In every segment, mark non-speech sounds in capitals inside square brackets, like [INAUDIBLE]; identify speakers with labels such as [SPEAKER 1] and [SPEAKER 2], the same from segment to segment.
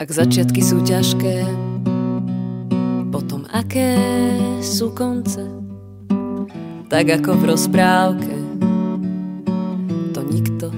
[SPEAKER 1] Ak začiatky sú ťažké, potom aké sú konce? Tak ako v rozprávke, to nikto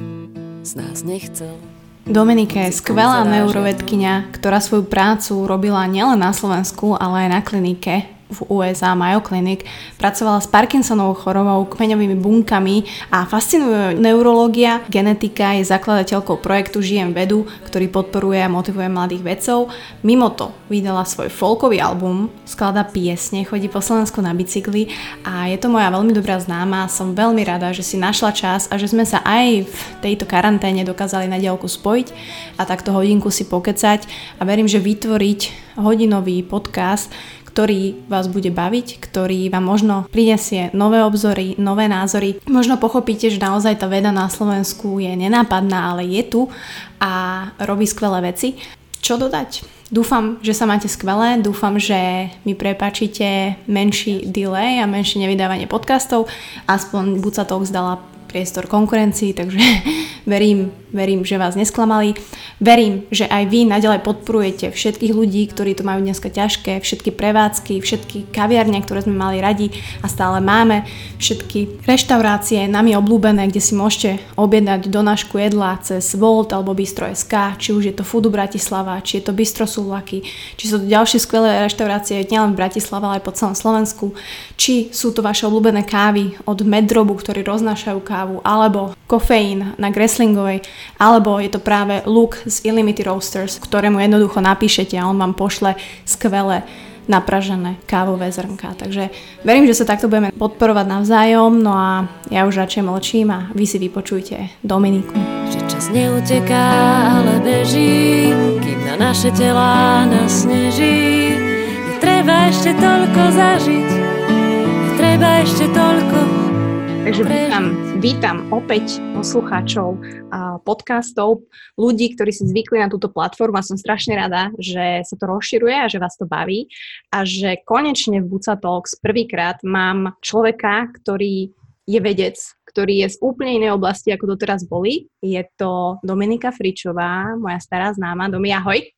[SPEAKER 1] z nás nechcel.
[SPEAKER 2] Dominika je skvelá neurovedkynia, ktorá svoju prácu robila nielen na Slovensku, ale aj na klinike v USA Mayo Clinic, pracovala s Parkinsonovou chorobou, kmeňovými bunkami a fascinuje neurológia. Genetika je zakladateľkou projektu Žijem vedu, ktorý podporuje a motivuje mladých vedcov. Mimo to vydala svoj folkový album, sklada piesne, chodí po Slovensku na bicykli a je to moja veľmi dobrá známa. Som veľmi rada, že si našla čas a že sme sa aj v tejto karanténe dokázali na diálku spojiť a takto hodinku si pokecať a verím, že vytvoriť hodinový podcast, ktorý vás bude baviť, ktorý vám možno prinesie nové obzory, nové názory. Možno pochopíte, že naozaj tá veda na Slovensku je nenápadná, ale je tu a robí skvelé veci. Čo dodať? Dúfam, že sa máte skvelé, dúfam, že mi prepačíte menší delay a menšie nevydávanie podcastov, aspoň buď sa to vzdala priestor konkurencii, takže [LAUGHS] verím, verím, že vás nesklamali. Verím, že aj vy naďalej podporujete všetkých ľudí, ktorí to majú dneska ťažké, všetky prevádzky, všetky kaviarne, ktoré sme mali radi a stále máme, všetky reštaurácie, nami obľúbené, kde si môžete objednať donášku jedla cez Volt alebo Bistro SK, či už je to Foodu Bratislava, či je to Bistro Súvlaky, či sú to ďalšie skvelé reštaurácie nielen v Bratislave, ale aj po celom Slovensku, či sú to vaše obľúbené kávy od Medrobu, ktorí roznášajú kávu alebo kofeín na Gresslingovej, alebo je to práve Luke z Illimity Roasters, ktorému jednoducho napíšete a on vám pošle skvelé napražené kávové zrnka. Takže verím, že sa takto budeme podporovať navzájom, no a ja už radšej mlčím a vy si vypočujte Dominiku.
[SPEAKER 1] Že čas neuteká, ale beží, kým na naše telá. Je treba ešte toľko zažiť, treba ešte toľko
[SPEAKER 2] Takže vítam, vítam opäť poslucháčov podcastov, ľudí, ktorí si zvykli na túto platformu a som strašne rada, že sa to rozširuje a že vás to baví a že konečne v Buca Talks prvýkrát mám človeka, ktorý je vedec, ktorý je z úplne inej oblasti, ako doteraz boli. Je to Dominika Fričová, moja stará známa. Domi, ahoj.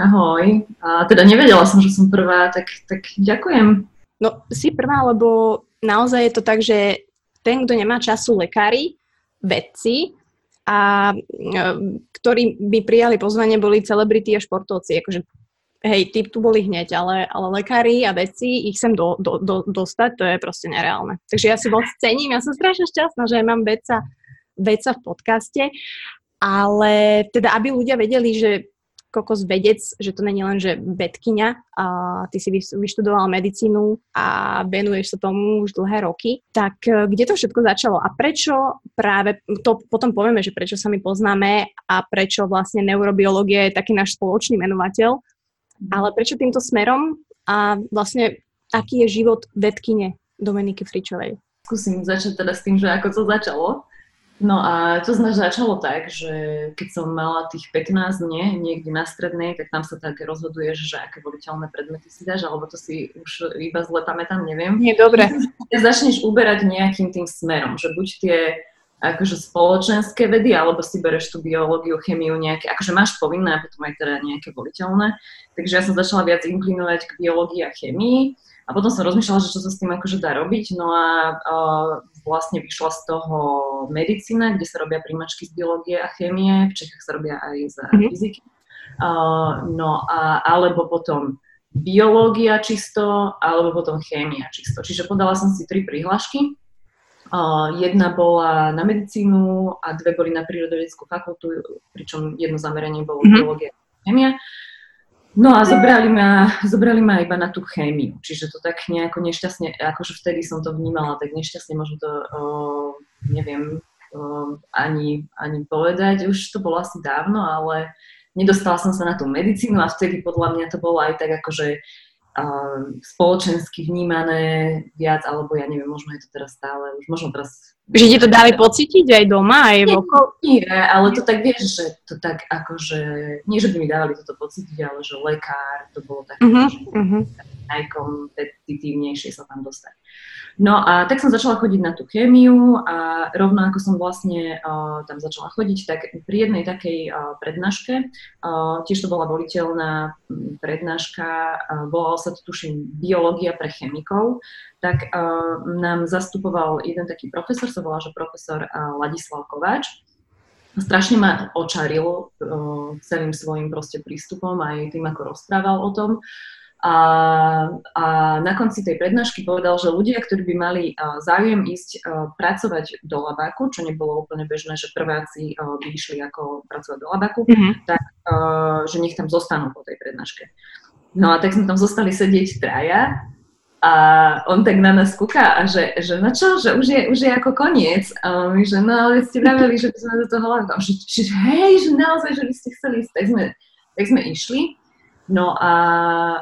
[SPEAKER 3] Ahoj. A teda nevedela som, že som prvá, tak, tak ďakujem.
[SPEAKER 2] No, si prvá, lebo naozaj je to tak, že ten, kto nemá času, lekári, vedci, a e, ktorí by prijali pozvanie, boli celebrity a športovci. Akože, hej, typ tu boli hneď, ale, ale lekári a vedci, ich sem do, do, do, dostať, to je proste nereálne. Takže ja si moc cením, ja som strašne šťastná, že mám vedca, vedca v podcaste, ale teda, aby ľudia vedeli, že kokos vedec, že to není len, že vedkyňa, a ty si vyštudoval medicínu a venuješ sa tomu už dlhé roky, tak e, kde to všetko začalo a prečo práve, to potom povieme, že prečo sa my poznáme a prečo vlastne neurobiológia je taký náš spoločný menovateľ, ale prečo týmto smerom a vlastne aký je život vedkyne Dominiky Fričovej?
[SPEAKER 3] Skúsim začať teda s tým, že ako to začalo. No a to znač začalo tak, že keď som mala tých 15 nie, niekde na strednej, tak tam sa tak rozhoduješ, že aké voliteľné predmety si dáš, alebo to si už iba zle pamätám, neviem.
[SPEAKER 2] Nie, dobre.
[SPEAKER 3] Začneš uberať nejakým tým smerom, že buď tie akože spoločenské vedy, alebo si bereš tú biológiu, chemiu nejaké, akože máš povinné a potom aj teda nejaké voliteľné. Takže ja som začala viac inklinovať k biológii a chemii. A potom som rozmýšľala, že čo sa s tým akože dá robiť. No a uh, vlastne vyšla z toho medicína, kde sa robia príjmačky z biológie a chémie, v Čechách sa robia aj z mm-hmm. fyziky. Uh, no a alebo potom biológia čisto, alebo potom chémia čisto. Čiže podala som si tri prihlášky. Uh, jedna bola na medicínu a dve boli na prírodovedeckú fakultu, pričom jedno zameranie bolo mm-hmm. biológia a chémia. No a zobrali ma, zobrali ma iba na tú chémiu, čiže to tak nejako nešťastne, akože vtedy som to vnímala, tak nešťastne možno to, o, neviem, o, ani, ani povedať, už to bolo asi dávno, ale nedostala som sa na tú medicínu a vtedy podľa mňa to bolo aj tak akože spoločensky vnímané viac, alebo ja neviem, možno je to teraz stále, už možno teraz...
[SPEAKER 2] Že ti to dali pocítiť aj doma, aj v okolí?
[SPEAKER 3] Nie, ale to tak vieš, že to tak akože, nie že by mi dávali toto pocítiť, ale že lekár, to bolo také, uh-huh, že, uh-huh. Najkompetitívnejšie sa tam dostať. No a tak som začala chodiť na tú chémiu a rovno ako som vlastne uh, tam začala chodiť, tak pri jednej takej uh, prednáške, uh, tiež to bola voliteľná prednáška, uh, volala sa to tuším biológia pre chemikov, tak uh, nám zastupoval jeden taký profesor, sa volá, že profesor uh, Ladislav Kováč. Strašne ma očaril uh, celým svojim proste prístupom aj tým, ako rozprával o tom. A, a na konci tej prednášky povedal, že ľudia, ktorí by mali záujem ísť pracovať do labáku, čo nebolo úplne bežné, že prváci by išli ako pracovať do labáku, mm-hmm. tak že nech tam zostanú po tej prednáške. No a tak sme tam zostali sedieť traja a on tak na nás kúka a že, že no čo, že už je, už je ako koniec. A my, že no ale ste vraveli, že by sme do toho labáku. Že, že hej, že naozaj, že by ste chceli ísť. Tak sme, tak sme išli. No a,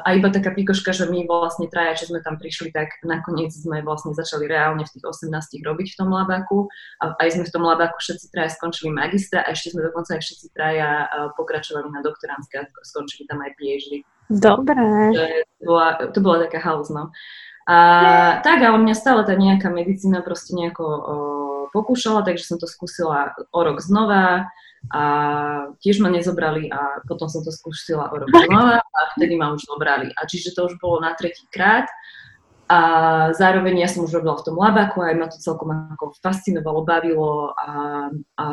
[SPEAKER 3] a iba taká pikoška, že my vlastne traja, čo sme tam prišli, tak nakoniec sme vlastne začali reálne v tých 18 robiť v tom labáku a aj sme v tom labáku všetci traja skončili magistra a ešte sme dokonca aj všetci traja pokračovali na doktoránske a skončili tam aj PhD.
[SPEAKER 2] Dobre.
[SPEAKER 3] To bola, to bola taká halus, no. A tak, ale mňa stále tá nejaká medicína proste nejako o, pokúšala, takže som to skúsila o rok znova a tiež ma nezobrali a potom som to skúšila o rok znova a vtedy ma už zobrali. A čiže to už bolo na tretí krát. A zároveň ja som už robila v tom labaku a aj ma to celkom ako fascinovalo, bavilo a, a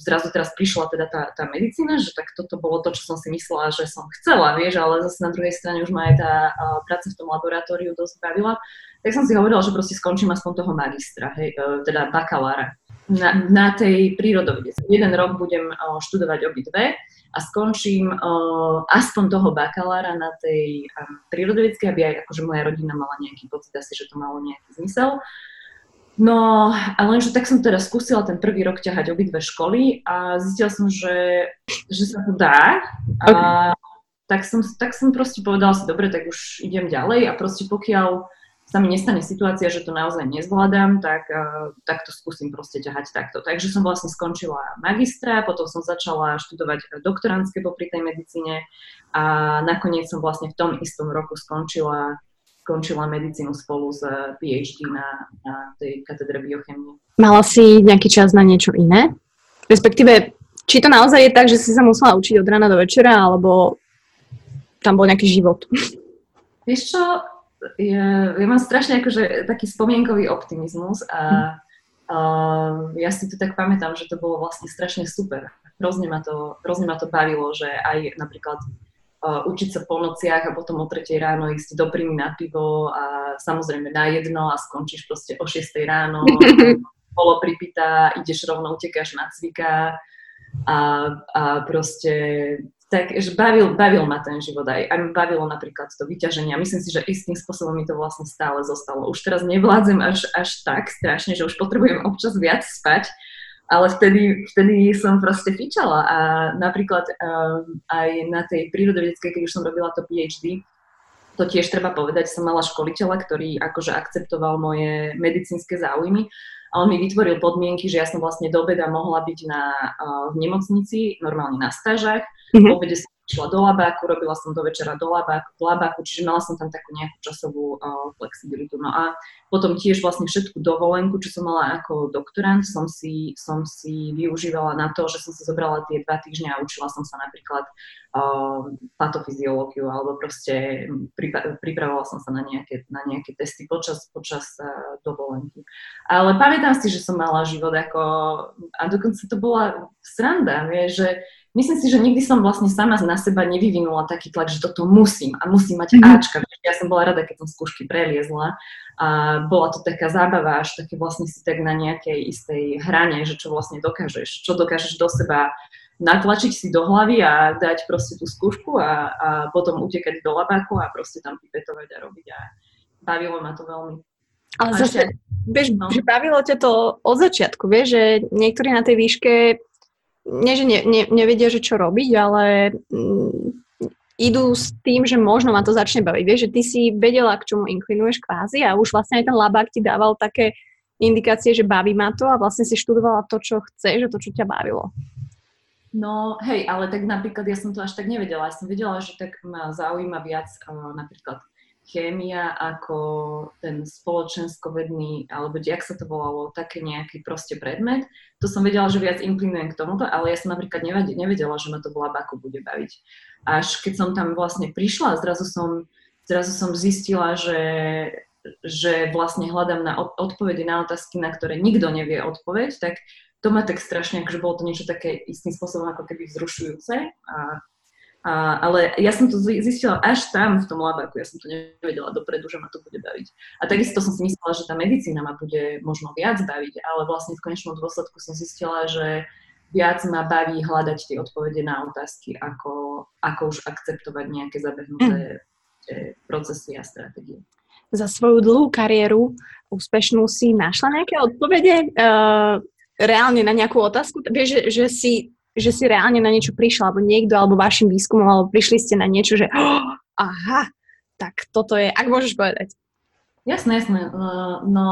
[SPEAKER 3] zrazu teraz prišla teda tá, tá medicína, že tak toto bolo to, čo som si myslela, že som chcela, vieš, ale zase na druhej strane už ma aj tá práca v tom laboratóriu dosť bavila, tak som si hovorila, že proste skončím aspoň toho magistra, hej, e, teda bakalára na, na tej prírodovede. Jeden rok budem študovať obidve a skončím aspoň toho bakalára na tej prírodovedeckej, aby aj akože moja rodina mala nejaký pocit asi, že to malo nejaký zmysel. No, a lenže tak som teda skúsila ten prvý rok ťahať obidve školy a zistila som, že, že sa to dá. A okay. tak, som, tak som proste povedala si, dobre, tak už idem ďalej a proste pokiaľ sa mi nestane situácia, že to naozaj nezvládam, tak, uh, tak to skúsim proste ťahať takto. Takže som vlastne skončila magistra, potom som začala študovať doktorantské popri tej medicíne a nakoniec som vlastne v tom istom roku skončila skončila medicínu spolu s PhD na, na tej katedre biochemie.
[SPEAKER 2] Mala si nejaký čas na niečo iné? Respektíve, či to naozaj je tak, že si sa musela učiť od rána do večera, alebo tam bol nejaký život?
[SPEAKER 3] Vieš čo, ja, ja mám strašne akože taký spomienkový optimizmus a uh, ja si to tak pamätám, že to bolo vlastne strašne super. Hrozne ma to, hrozne ma to bavilo, že aj napríklad uh, učiť sa po nociach a potom o tretej ráno ísť do prímy na pivo a samozrejme na jedno a skončíš proste o 6 ráno, [LAUGHS] bolo pripitá, ideš rovno, utekáš na cvika a, a proste tak že bavil, bavil ma ten život aj. Aj bavilo napríklad to vyťaženie. Myslím si, že istým spôsobom mi to vlastne stále zostalo. Už teraz nevládzem až, až tak strašne, že už potrebujem občas viac spať, ale vtedy, vtedy som proste fičala a napríklad um, aj na tej prírodovedeckej, keď už som robila to PhD, to tiež treba povedať, som mala školiteľa, ktorý akože akceptoval moje medicínske záujmy a on mi vytvoril podmienky, že ja som vlastne do obeda mohla byť na, uh, v nemocnici, normálne na stážach, mm-hmm. obede som išla do labáku, robila som do večera do labáku, do labáku čiže mala som tam takú nejakú časovú uh, flexibilitu. No a potom tiež vlastne všetku dovolenku, čo som mala ako doktorant, som si, som si využívala na to, že som si zobrala tie dva týždne a učila som sa napríklad uh, patofyziológiu alebo proste pripra- pripravovala som sa na nejaké, na nejaké testy počas, počas uh, dovolenky. Ale pamätám si, že som mala život ako, a dokonca to bola sranda, vie, že myslím si, že nikdy som vlastne sama na seba nevyvinula taký tlak, že toto musím a musím mať mm-hmm. Ačka. Ja som bola rada, keď som skúšky preliezla a bola to taká zábava, až také vlastne si tak na nejakej istej hrane, že čo vlastne dokážeš, čo dokážeš do seba natlačiť si do hlavy a dať proste tú skúšku a, a potom utekať do labáku a proste tam pipetovať a robiť a bavilo ma to veľmi.
[SPEAKER 2] Ale a zase, ešte, vieš, no. že bavilo ťa to od začiatku, vieš, že niektorí na tej výške nie, že ne, ne, nevedia, že čo robiť, ale mm, idú s tým, že možno ma to začne baviť. Vieš, že ty si vedela, k čomu inklinuješ kvázi a už vlastne aj ten labák ti dával také indikácie, že baví ma to a vlastne si študovala to, čo chceš a to, čo ťa bavilo.
[SPEAKER 3] No hej, ale tak napríklad ja som to až tak nevedela. Ja som vedela, že tak ma zaujíma viac uh, napríklad chémia ako ten spoločenskovedný, alebo jak sa to volalo, také nejaký proste predmet. To som vedela, že viac inklinujem k tomuto, ale ja som napríklad nevedela, že ma to bola baku bude baviť. Až keď som tam vlastne prišla, zrazu som, zrazu som zistila, že, že vlastne hľadám na odpovede na otázky, na ktoré nikto nevie odpoveď, tak to ma tak strašne, akože bolo to niečo také istým spôsobom ako keby vzrušujúce a a, ale ja som to zistila až tam v tom labaku, ja som to nevedela dopredu, že ma to bude baviť. A takisto som si myslela, že tá medicína ma bude možno viac baviť, ale vlastne v konečnom dôsledku som zistila, že viac ma baví hľadať tie odpovede na otázky, ako, ako už akceptovať nejaké zabehnuté mm. procesy a stratégie.
[SPEAKER 2] Za svoju dlhú kariéru úspešnú si našla nejaké odpovede? Uh, reálne na nejakú otázku? Vieš, že, že si že si reálne na niečo prišla, alebo niekto, alebo vašim výskumom, alebo prišli ste na niečo, že oh, aha, tak toto je, ak môžeš povedať.
[SPEAKER 3] Jasné, jasné. No, no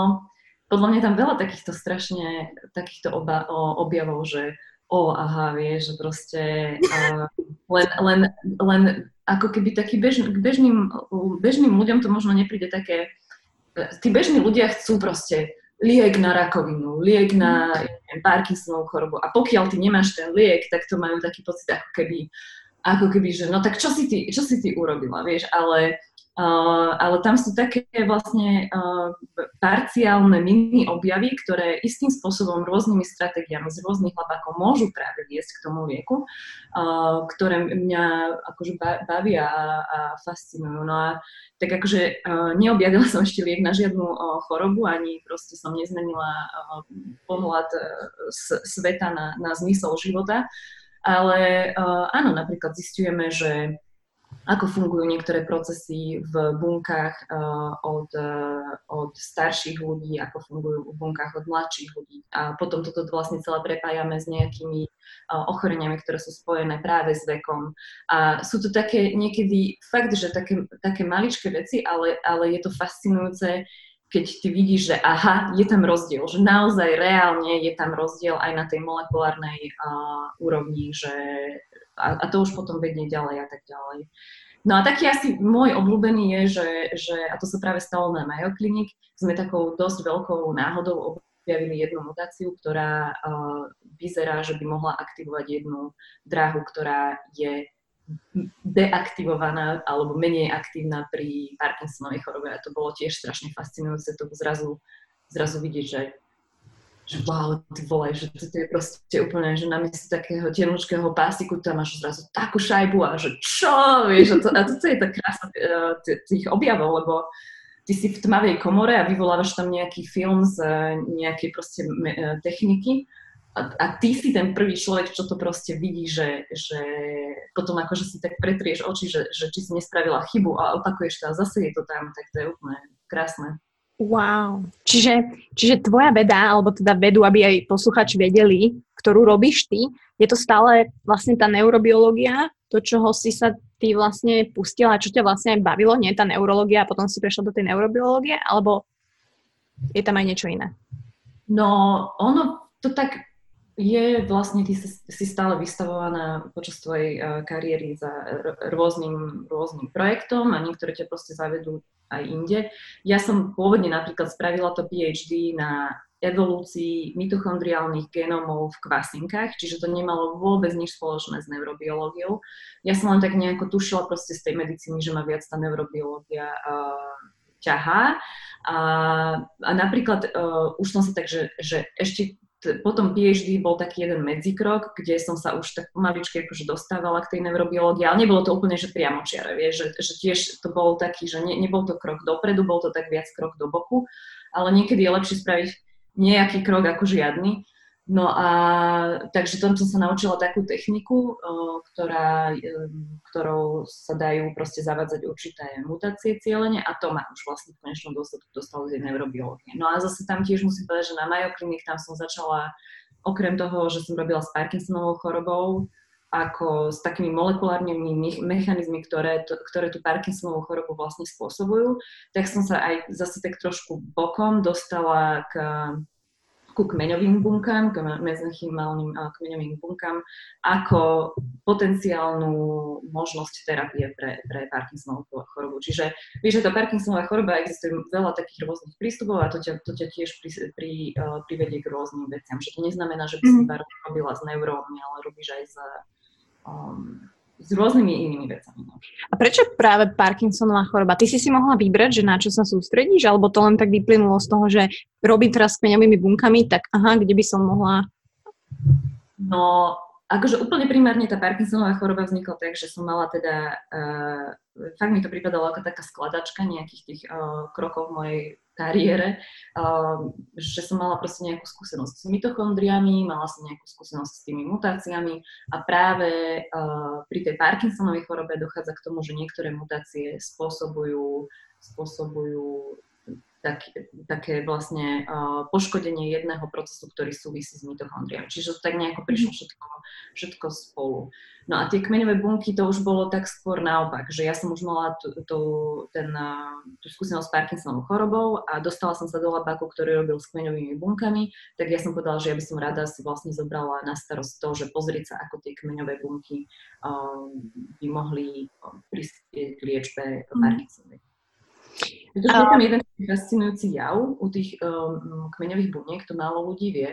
[SPEAKER 3] podľa mňa tam veľa takýchto strašne, takýchto oba, o, objavov, že o, aha, vieš, proste uh, len, len, len ako keby taký bež, bežným, bežným ľuďom to možno nepríde také, tí bežní ľudia chcú proste liek na rakovinu, liek na neviem, Parkinsonovú chorobu. A pokiaľ ty nemáš ten liek, tak to majú taký pocit ako keby, ako keby, že no tak čo si ty, čo si ty urobila, vieš, ale Ale tam sú také vlastne uh, parciálne mini objavy, ktoré istým spôsobom rôznymi stratégiami z rôznych labákov môžu práve viesť k tomu lieku, uh, ktoré mňa akože bavia a, a fascinujú. No a tak akože neobjavila som ešte liek na žiadnu chorobu, ani proste som nezmenila pohľad uh, sveta na, na zmysel života, ale uh, áno, napríklad zistujeme, že ako fungujú niektoré procesy v bunkách uh, od, uh, od starších ľudí, ako fungujú v bunkách od mladších ľudí. A potom toto vlastne celé prepájame s nejakými uh, ochoreniami, ktoré sú spojené práve s vekom. A sú to také niekedy fakt, že také, také maličké veci, ale, ale je to fascinujúce, keď ty vidíš, že aha, je tam rozdiel, že naozaj reálne je tam rozdiel aj na tej molekulárnej uh, úrovni, že a, a to už potom vedie ďalej a tak ďalej. No a taký asi môj obľúbený je, že, že a to sa práve stalo na Mayo Clinic, sme takou dosť veľkou náhodou objavili jednu mutáciu, ktorá uh, vyzerá, že by mohla aktivovať jednu dráhu, ktorá je deaktivovaná alebo menej aktívna pri Parkinsonovej chorobe. A to bolo tiež strašne fascinujúce to zrazu, zrazu vidieť, že že wow, ty vole, že to je proste úplne, že namiesto takého tenučkého pásiku tam máš zrazu takú šajbu a že čo, vieš, a, to, a toto je tá krása uh, tých objavov, lebo ty si v tmavej komore a vyvolávaš tam nejaký film z uh, nejakej proste uh, techniky a, a ty si ten prvý človek, čo to proste vidí, že, že potom akože si tak pretrieš oči, že, že či si nespravila chybu a opakuješ to a zase je to tam, tak to je úplne krásne.
[SPEAKER 2] Wow. Čiže, čiže tvoja veda, alebo teda vedu, aby aj posluchači vedeli, ktorú robíš ty, je to stále vlastne tá neurobiológia, to, čoho si sa ty vlastne pustila, čo ťa vlastne aj bavilo, nie tá neurológia a potom si prešla do tej neurobiológie, alebo je tam aj niečo iné?
[SPEAKER 3] No, ono to tak je vlastne, ty si stále vystavovaná počas tvojej uh, kariéry za rôznym, rôznym projektom a niektoré ťa proste zavedú aj inde. Ja som pôvodne napríklad spravila to PhD na evolúcii mitochondriálnych genomov v kvasinkách, čiže to nemalo vôbec nič spoločné s neurobiológiou. Ja som len tak nejako tušila proste z tej medicíny, že ma viac tá neurobiológia uh, ťahá. A, a napríklad uh, už som sa tak, že, že ešte potom PhD bol taký jeden medzikrok, kde som sa už tak maličky akože dostávala k tej neurobiológii, ale nebolo to úplne, že priamo čiare, vieš, že, že tiež to bol taký, že ne, nebol to krok dopredu, bol to tak viac krok do boku, ale niekedy je lepšie spraviť nejaký krok ako žiadny. No a takže tam som sa naučila takú techniku, ktorá, ktorou sa dajú proste zavádzať určité mutácie cieľene a to ma už vlastne v konečnom dôsledku dostalo z neurobiológie. No a zase tam tiež musím povedať, že na Mayo Clinic tam som začala, okrem toho, že som robila s Parkinsonovou chorobou, ako s takými molekulárnymi mechanizmy, ktoré, to, ktoré tú Parkinsonovú chorobu vlastne spôsobujú, tak som sa aj zase tak trošku bokom dostala k ku kmeňovým bunkám, k mezenchymálnym kmeňovým bunkám, ako potenciálnu možnosť terapie pre, pre Parkinsonovú chorobu. Čiže vieš, že tá Parkinsonová choroba existuje veľa takých rôznych prístupov a to ťa, to ťa tiež pri, pri, uh, privedie k rôznym veciam. Že to neznamená, že by si mm. robila s neurónmi, ale robíš aj s um, s rôznymi inými vecami. No.
[SPEAKER 2] A prečo práve Parkinsonová choroba? Ty si si mohla vybrať, že na čo sa sústredíš, alebo to len tak vyplynulo z toho, že robím teraz s kmeňovými bunkami, tak aha, kde by som mohla...
[SPEAKER 3] No, akože úplne primárne tá Parkinsonová choroba vznikla tak, že som mala teda, uh, fakt mi to pripadalo ako taká skladačka nejakých tých uh, krokov v mojej kariére, uh, že som mala proste nejakú skúsenosť s mitochondriami, mala som nejakú skúsenosť s tými mutáciami a práve uh, pri tej Parkinsonovej chorobe dochádza k tomu, že niektoré mutácie spôsobujú, spôsobujú tak, také vlastne uh, poškodenie jedného procesu, ktorý súvisí s mitochondriami. Čiže to tak nejako prišlo mhm. všetko, všetko spolu. No a tie kmeňové bunky, to už bolo tak skôr naopak, že ja som už mala tú, tú, ten, tú skúsenosť s Parkinsonovou chorobou a dostala som sa do labaku, ktorý robil s kmeňovými bunkami, tak ja som povedala, že ja by som rada si vlastne zobrala na starosť to, že pozrieť sa, ako tie kmeňové bunky um, by mohli prispieť k liečbe mm. Parkinsonovej. To je tam jeden fascinujúci jav u tých um, kmeňových buniek, to málo ľudí vie,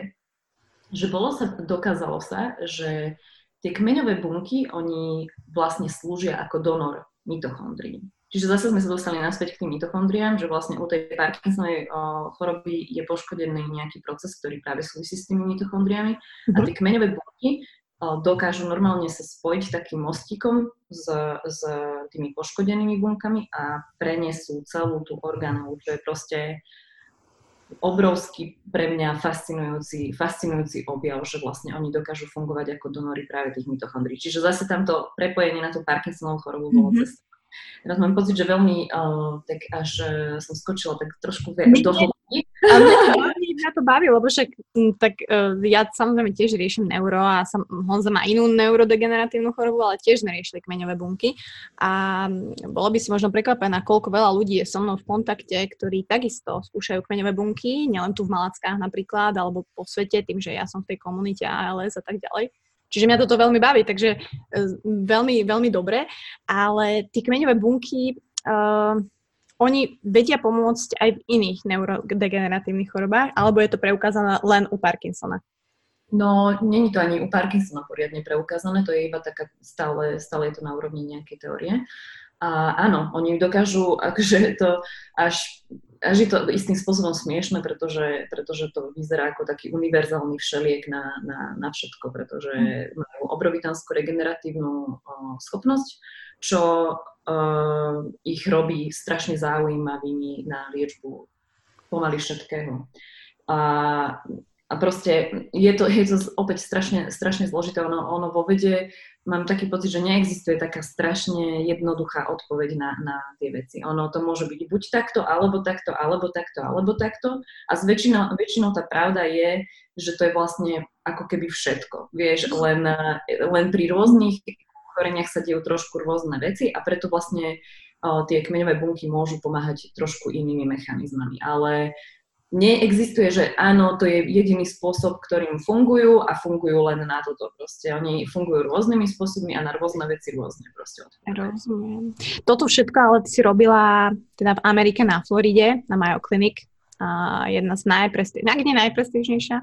[SPEAKER 3] že bolo sa, dokázalo sa, že tie kmeňové bunky, oni vlastne slúžia ako donor mitochondrií. Čiže zase sme sa dostali naspäť k tým mitochondriám, že vlastne u tej Parkinsonovej choroby je poškodený nejaký proces, ktorý práve súvisí s tými mitochondriami. Mm-hmm. A mhm. tie kmeňové bunky dokážu normálne sa spojiť takým mostíkom s, s tými poškodenými bunkami a prenesú celú tú orgánu, čo je proste obrovský pre mňa fascinujúci, fascinujúci objav, že vlastne oni dokážu fungovať ako donory práve tých mitochondrií. Čiže zase tamto prepojenie na tú Parkinsonovú chorobu bolo mm-hmm. cez Teraz mám pocit, že veľmi, uh, tak až uh, som skočila tak trošku viac do hĺbky.
[SPEAKER 2] Mňa to baví, lebo však tak uh, ja samozrejme tiež riešim neuro a sam, Honza má inú neurodegeneratívnu chorobu, ale tiež sme riešili kmeňové bunky a bolo by si možno prekvapená, koľko veľa ľudí je so mnou v kontakte, ktorí takisto skúšajú kmeňové bunky, nielen tu v Malackách napríklad, alebo po svete, tým, že ja som v tej komunite ALS a tak ďalej. Čiže mňa toto veľmi baví, takže uh, veľmi, veľmi dobre, ale tie kmeňové bunky, uh, oni vedia pomôcť aj v iných neurodegeneratívnych chorobách, alebo je to preukázané len u Parkinsona?
[SPEAKER 3] No, není to ani u Parkinsona poriadne preukázané, to je iba taká, stále, stále je to na úrovni nejakej teórie. A áno, oni dokážu, [LAUGHS] akože to až až je to istým spôsobom smiešne, pretože, pretože to vyzerá ako taký univerzálny všeliek na, na, na všetko, pretože mm. majú obrovitánsku regeneratívnu uh, schopnosť, čo ich robí strašne zaujímavými na liečbu pomaly všetkého. A, a proste je to, je to opäť strašne, strašne zložité. Ono, ono vo vede mám taký pocit, že neexistuje taká strašne jednoduchá odpoveď na, na tie veci. Ono to môže byť buď takto, alebo takto, alebo takto, alebo takto. A s väčšinou, väčšinou tá pravda je, že to je vlastne ako keby všetko. Vieš, len, len pri rôznych choreniach sa dejú trošku rôzne veci a preto vlastne o, tie kmeňové bunky môžu pomáhať trošku inými mechanizmami. Ale neexistuje, že áno, to je jediný spôsob, ktorým fungujú a fungujú len na toto proste. Oni fungujú rôznymi spôsobmi a na rôzne veci rôzne proste.
[SPEAKER 2] Rozumiem. Toto všetko ale si robila teda v Amerike na Floride, na Mayo Clinic, a jedna z najprestížnejších, ak nie najprestížnejšia.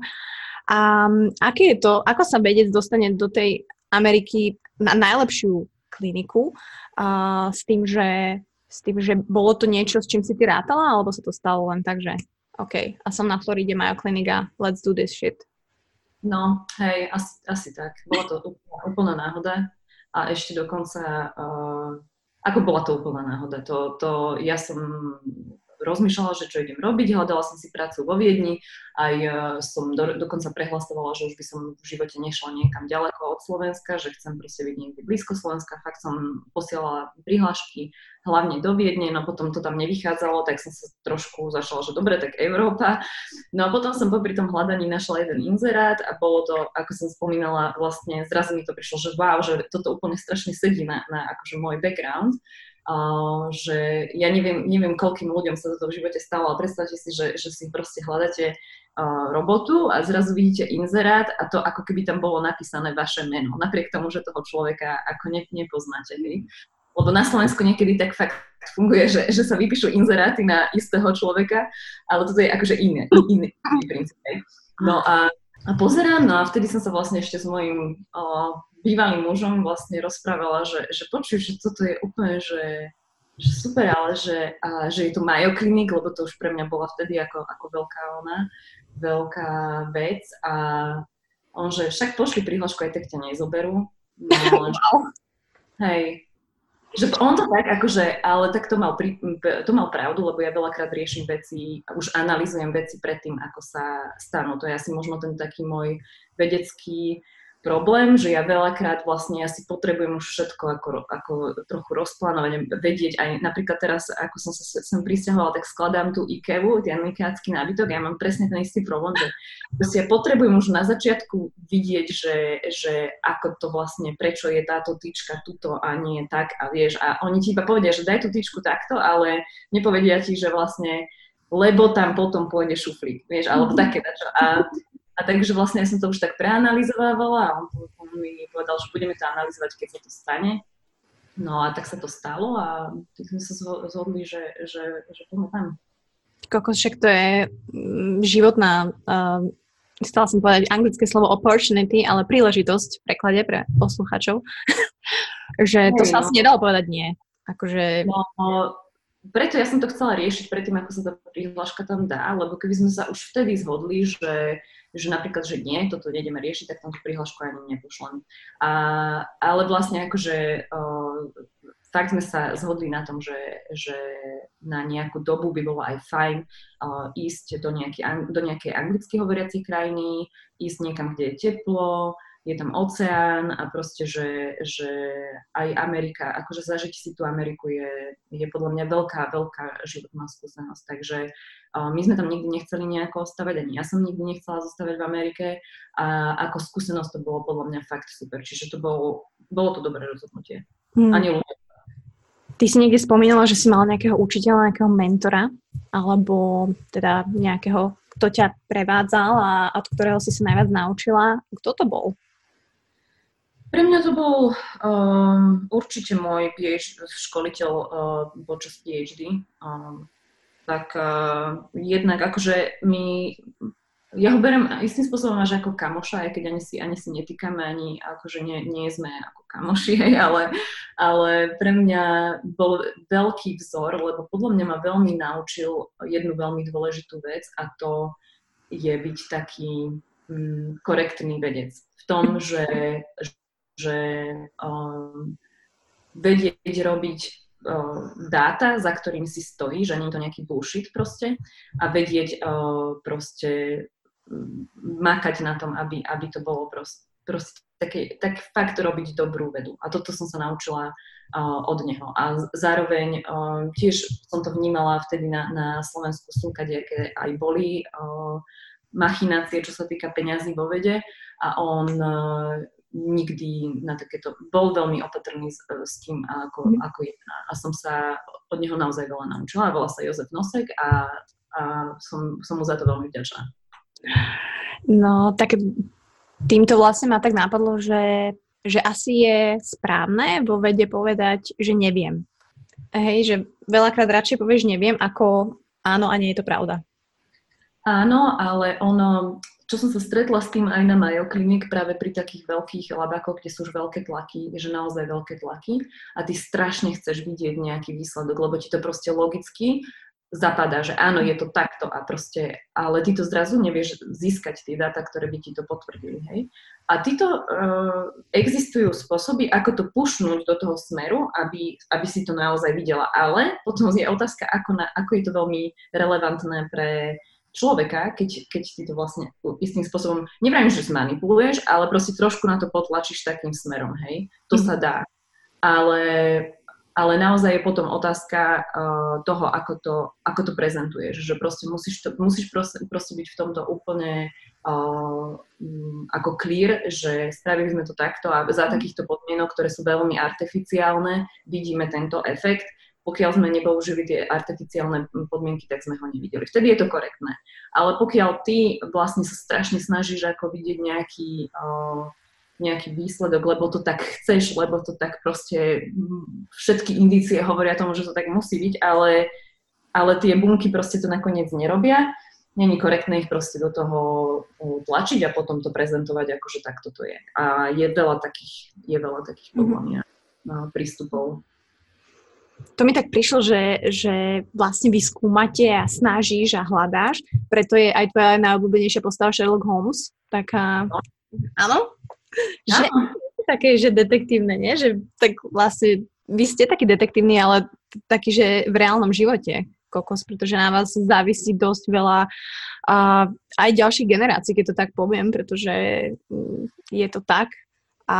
[SPEAKER 2] A aké je to, ako sa vedec dostane do tej Ameriky na najlepšiu kliniku a s tým, že s tým, že bolo to niečo, s čím si ty rátala, alebo sa to stalo len tak, že OK, a som na Floride Mayo Klinika, let's do this shit.
[SPEAKER 3] No, hej, asi, asi tak. Bola to úplná, úplná náhoda a ešte dokonca, uh, ako bola to úplná náhoda, to, to ja som rozmýšľala, že čo idem robiť, hľadala som si prácu vo Viedni, aj e, som do, dokonca prehlasovala, že už by som v živote nešla niekam ďaleko od Slovenska, že chcem proste byť niekde blízko Slovenska, fakt som posielala prihlášky hlavne do Viedne, no potom to tam nevychádzalo, tak som sa trošku zašla, že dobre, tak Európa. No a potom som popri tom hľadaní našla jeden inzerát a bolo to, ako som spomínala, vlastne zrazu mi to prišlo, že wow, že toto úplne strašne sedí na, na akože môj background že ja neviem, neviem, koľkým ľuďom sa toto v živote stalo, ale predstavte si, že, že si proste hľadáte robotu a zrazu vidíte inzerát a to ako keby tam bolo napísané vaše meno, napriek tomu, že toho človeka ako ne, nepoznáte. Hej? Lebo na Slovensku niekedy tak fakt funguje, že, že sa vypíšu inzeráty na istého človeka, ale toto je akože iné, iný, iný princíp. No a, a pozerám, no a vtedy som sa vlastne ešte s mojim bývalým mužom vlastne rozprávala, že, že počuj, že toto je úplne, že, že super, ale že, a, že je to Mayo Clinic, lebo to už pre mňa bola vtedy ako, ako veľká ona, veľká vec a on, že však pošli prihlášku, aj tak ťa nezoberú. No, [LAUGHS] wow. Hej, že on to tak, akože, ale tak to mal, pri, to mal pravdu, lebo ja veľakrát riešim veci, už analizujem veci predtým, ako sa stanú. To je asi možno ten taký môj vedecký problém, že ja veľakrát vlastne ja si potrebujem už všetko ako, ako trochu rozplánovať, vedieť aj napríklad teraz, ako som sa sem pristahovala, tak skladám tú IKEVu, ten ikeácky nábytok, ja mám presne ten istý problém, že ja potrebujem už na začiatku vidieť, že, že ako to vlastne, prečo je táto tyčka tuto a nie tak a vieš, a oni ti iba povedia, že daj tú tyčku takto, ale nepovedia ti, že vlastne lebo tam potom pôjde šuflík, vieš, alebo mm-hmm. také dačo. A a takže vlastne ja som to už tak preanalizovávala a on, on mi povedal, že budeme to analyzovať, keď sa to stane. No a tak sa to stalo a tak sme sa zhodli, že, že, že poďme tam.
[SPEAKER 2] Kokos, však to je mm, životná, uh, stala som povedať anglické slovo opportunity, ale príležitosť v preklade pre posluchačov, [LAUGHS] že to sa no. asi nedalo povedať nie. Akože...
[SPEAKER 3] No, preto ja som to chcela riešiť predtým, ako sa tá prihláška tam dá, lebo keby sme sa už vtedy zhodli, že že napríklad, že nie, toto nejdeme riešiť, tak tam tú prihlášku ani nepošlem. A, ale vlastne akože uh, fakt sme sa zhodli na tom, že, že na nejakú dobu by bolo aj fajn uh, ísť do, nejaký, do nejakej anglicky hovoriacej krajiny, ísť niekam, kde je teplo, je tam oceán a proste, že, že aj Amerika, akože zažiť si tú Ameriku je, je podľa mňa veľká, veľká životná skúsenosť. Takže my sme tam nikdy nechceli nejako ostavať, ani ja som nikdy nechcela zostavať v Amerike a ako skúsenosť to bolo podľa mňa fakt super. Čiže to bolo, bolo to dobré rozhodnutie. Hmm. Ani.
[SPEAKER 2] Ty si niekde spomínala, že si mala nejakého učiteľa, nejakého mentora, alebo teda nejakého, kto ťa prevádzal a od ktorého si sa najviac naučila. Kto to bol?
[SPEAKER 3] Pre mňa to bol um, určite môj PhD, školiteľ uh, počas PhD. Um, tak uh, jednak akože my, ja ho berem istým spôsobom až ako kamoša, aj keď ani si, ani si netýkame, ani akože nie, nie sme ako kamoši, [LAUGHS] ale, ale pre mňa bol veľký vzor, lebo podľa mňa ma veľmi naučil jednu veľmi dôležitú vec a to je byť taký um, korektný vedec. V tom, že, že um, vedieť robiť dáta, za ktorým si stojí, že nie je to nejaký bullshit proste a vedieť proste makať na tom, aby, aby to bolo proste, proste také, tak fakt robiť dobrú vedu. A toto som sa naučila uh, od neho. A zároveň uh, tiež som to vnímala vtedy na, na Slovensku slúka, aké aj boli uh, machinácie, čo sa týka peňazí vo vede a on uh, nikdy na takéto, bol veľmi opatrný s, s tým, ako, mm. ako jedná. A som sa od neho naozaj veľa naučila. Volá sa Jozef Nosek a, a som, som mu za to veľmi vďačná.
[SPEAKER 2] No, tak týmto vlastne ma tak napadlo, že, že asi je správne vo vede povedať, že neviem. Hej, že veľakrát radšej povieš neviem, ako áno a nie je to pravda.
[SPEAKER 3] Áno, ale ono, čo som sa stretla s tým aj na Mayo Clinic práve pri takých veľkých labakoch, kde sú už veľké tlaky, že naozaj veľké tlaky a ty strašne chceš vidieť nejaký výsledok, lebo ti to proste logicky zapadá, že áno, je to takto a proste, ale ty to zrazu nevieš získať tie dáta, ktoré by ti to potvrdili, hej. A títo uh, existujú spôsoby, ako to pušnúť do toho smeru, aby, aby si to naozaj videla, ale potom je otázka, ako, na, ako je to veľmi relevantné pre človeka, keď, keď ty to vlastne istým spôsobom, neviem, že zmanipuluješ, ale proste trošku na to potlačíš takým smerom, hej. To mm. sa dá. Ale, ale naozaj je potom otázka uh, toho, ako to, ako to prezentuješ, že proste musíš, to, musíš proste, proste byť v tomto úplne uh, ako clear, že spravili sme to takto a za takýchto podmienok, ktoré sú veľmi artificiálne, vidíme tento efekt. Pokiaľ sme nepoužili tie artificiálne podmienky, tak sme ho nevideli. Vtedy je to korektné. Ale pokiaľ ty vlastne sa strašne snažíš ako vidieť nejaký uh, nejaký výsledok, lebo to tak chceš, lebo to tak proste všetky indície hovoria tomu, že to tak musí byť, ale, ale tie bunky proste to nakoniec nerobia. Není korektné ich proste do toho tlačiť a potom to prezentovať, ako že takto to je. A je veľa takých, je veľa takých mm-hmm. podľa mňa prístupov.
[SPEAKER 2] To mi tak prišlo, že, že vlastne vy skúmate a snažíš a hľadáš, preto je aj tvoja najobľúbenejšia postava Sherlock Holmes. Taká... No. Áno? že také, že detektívne, nie? Že tak vlastne vy ste taký detektívny, ale taký, že v reálnom živote kokos, pretože na vás závisí dosť veľa a aj ďalších generácií, keď to tak poviem, pretože mm, je to tak. A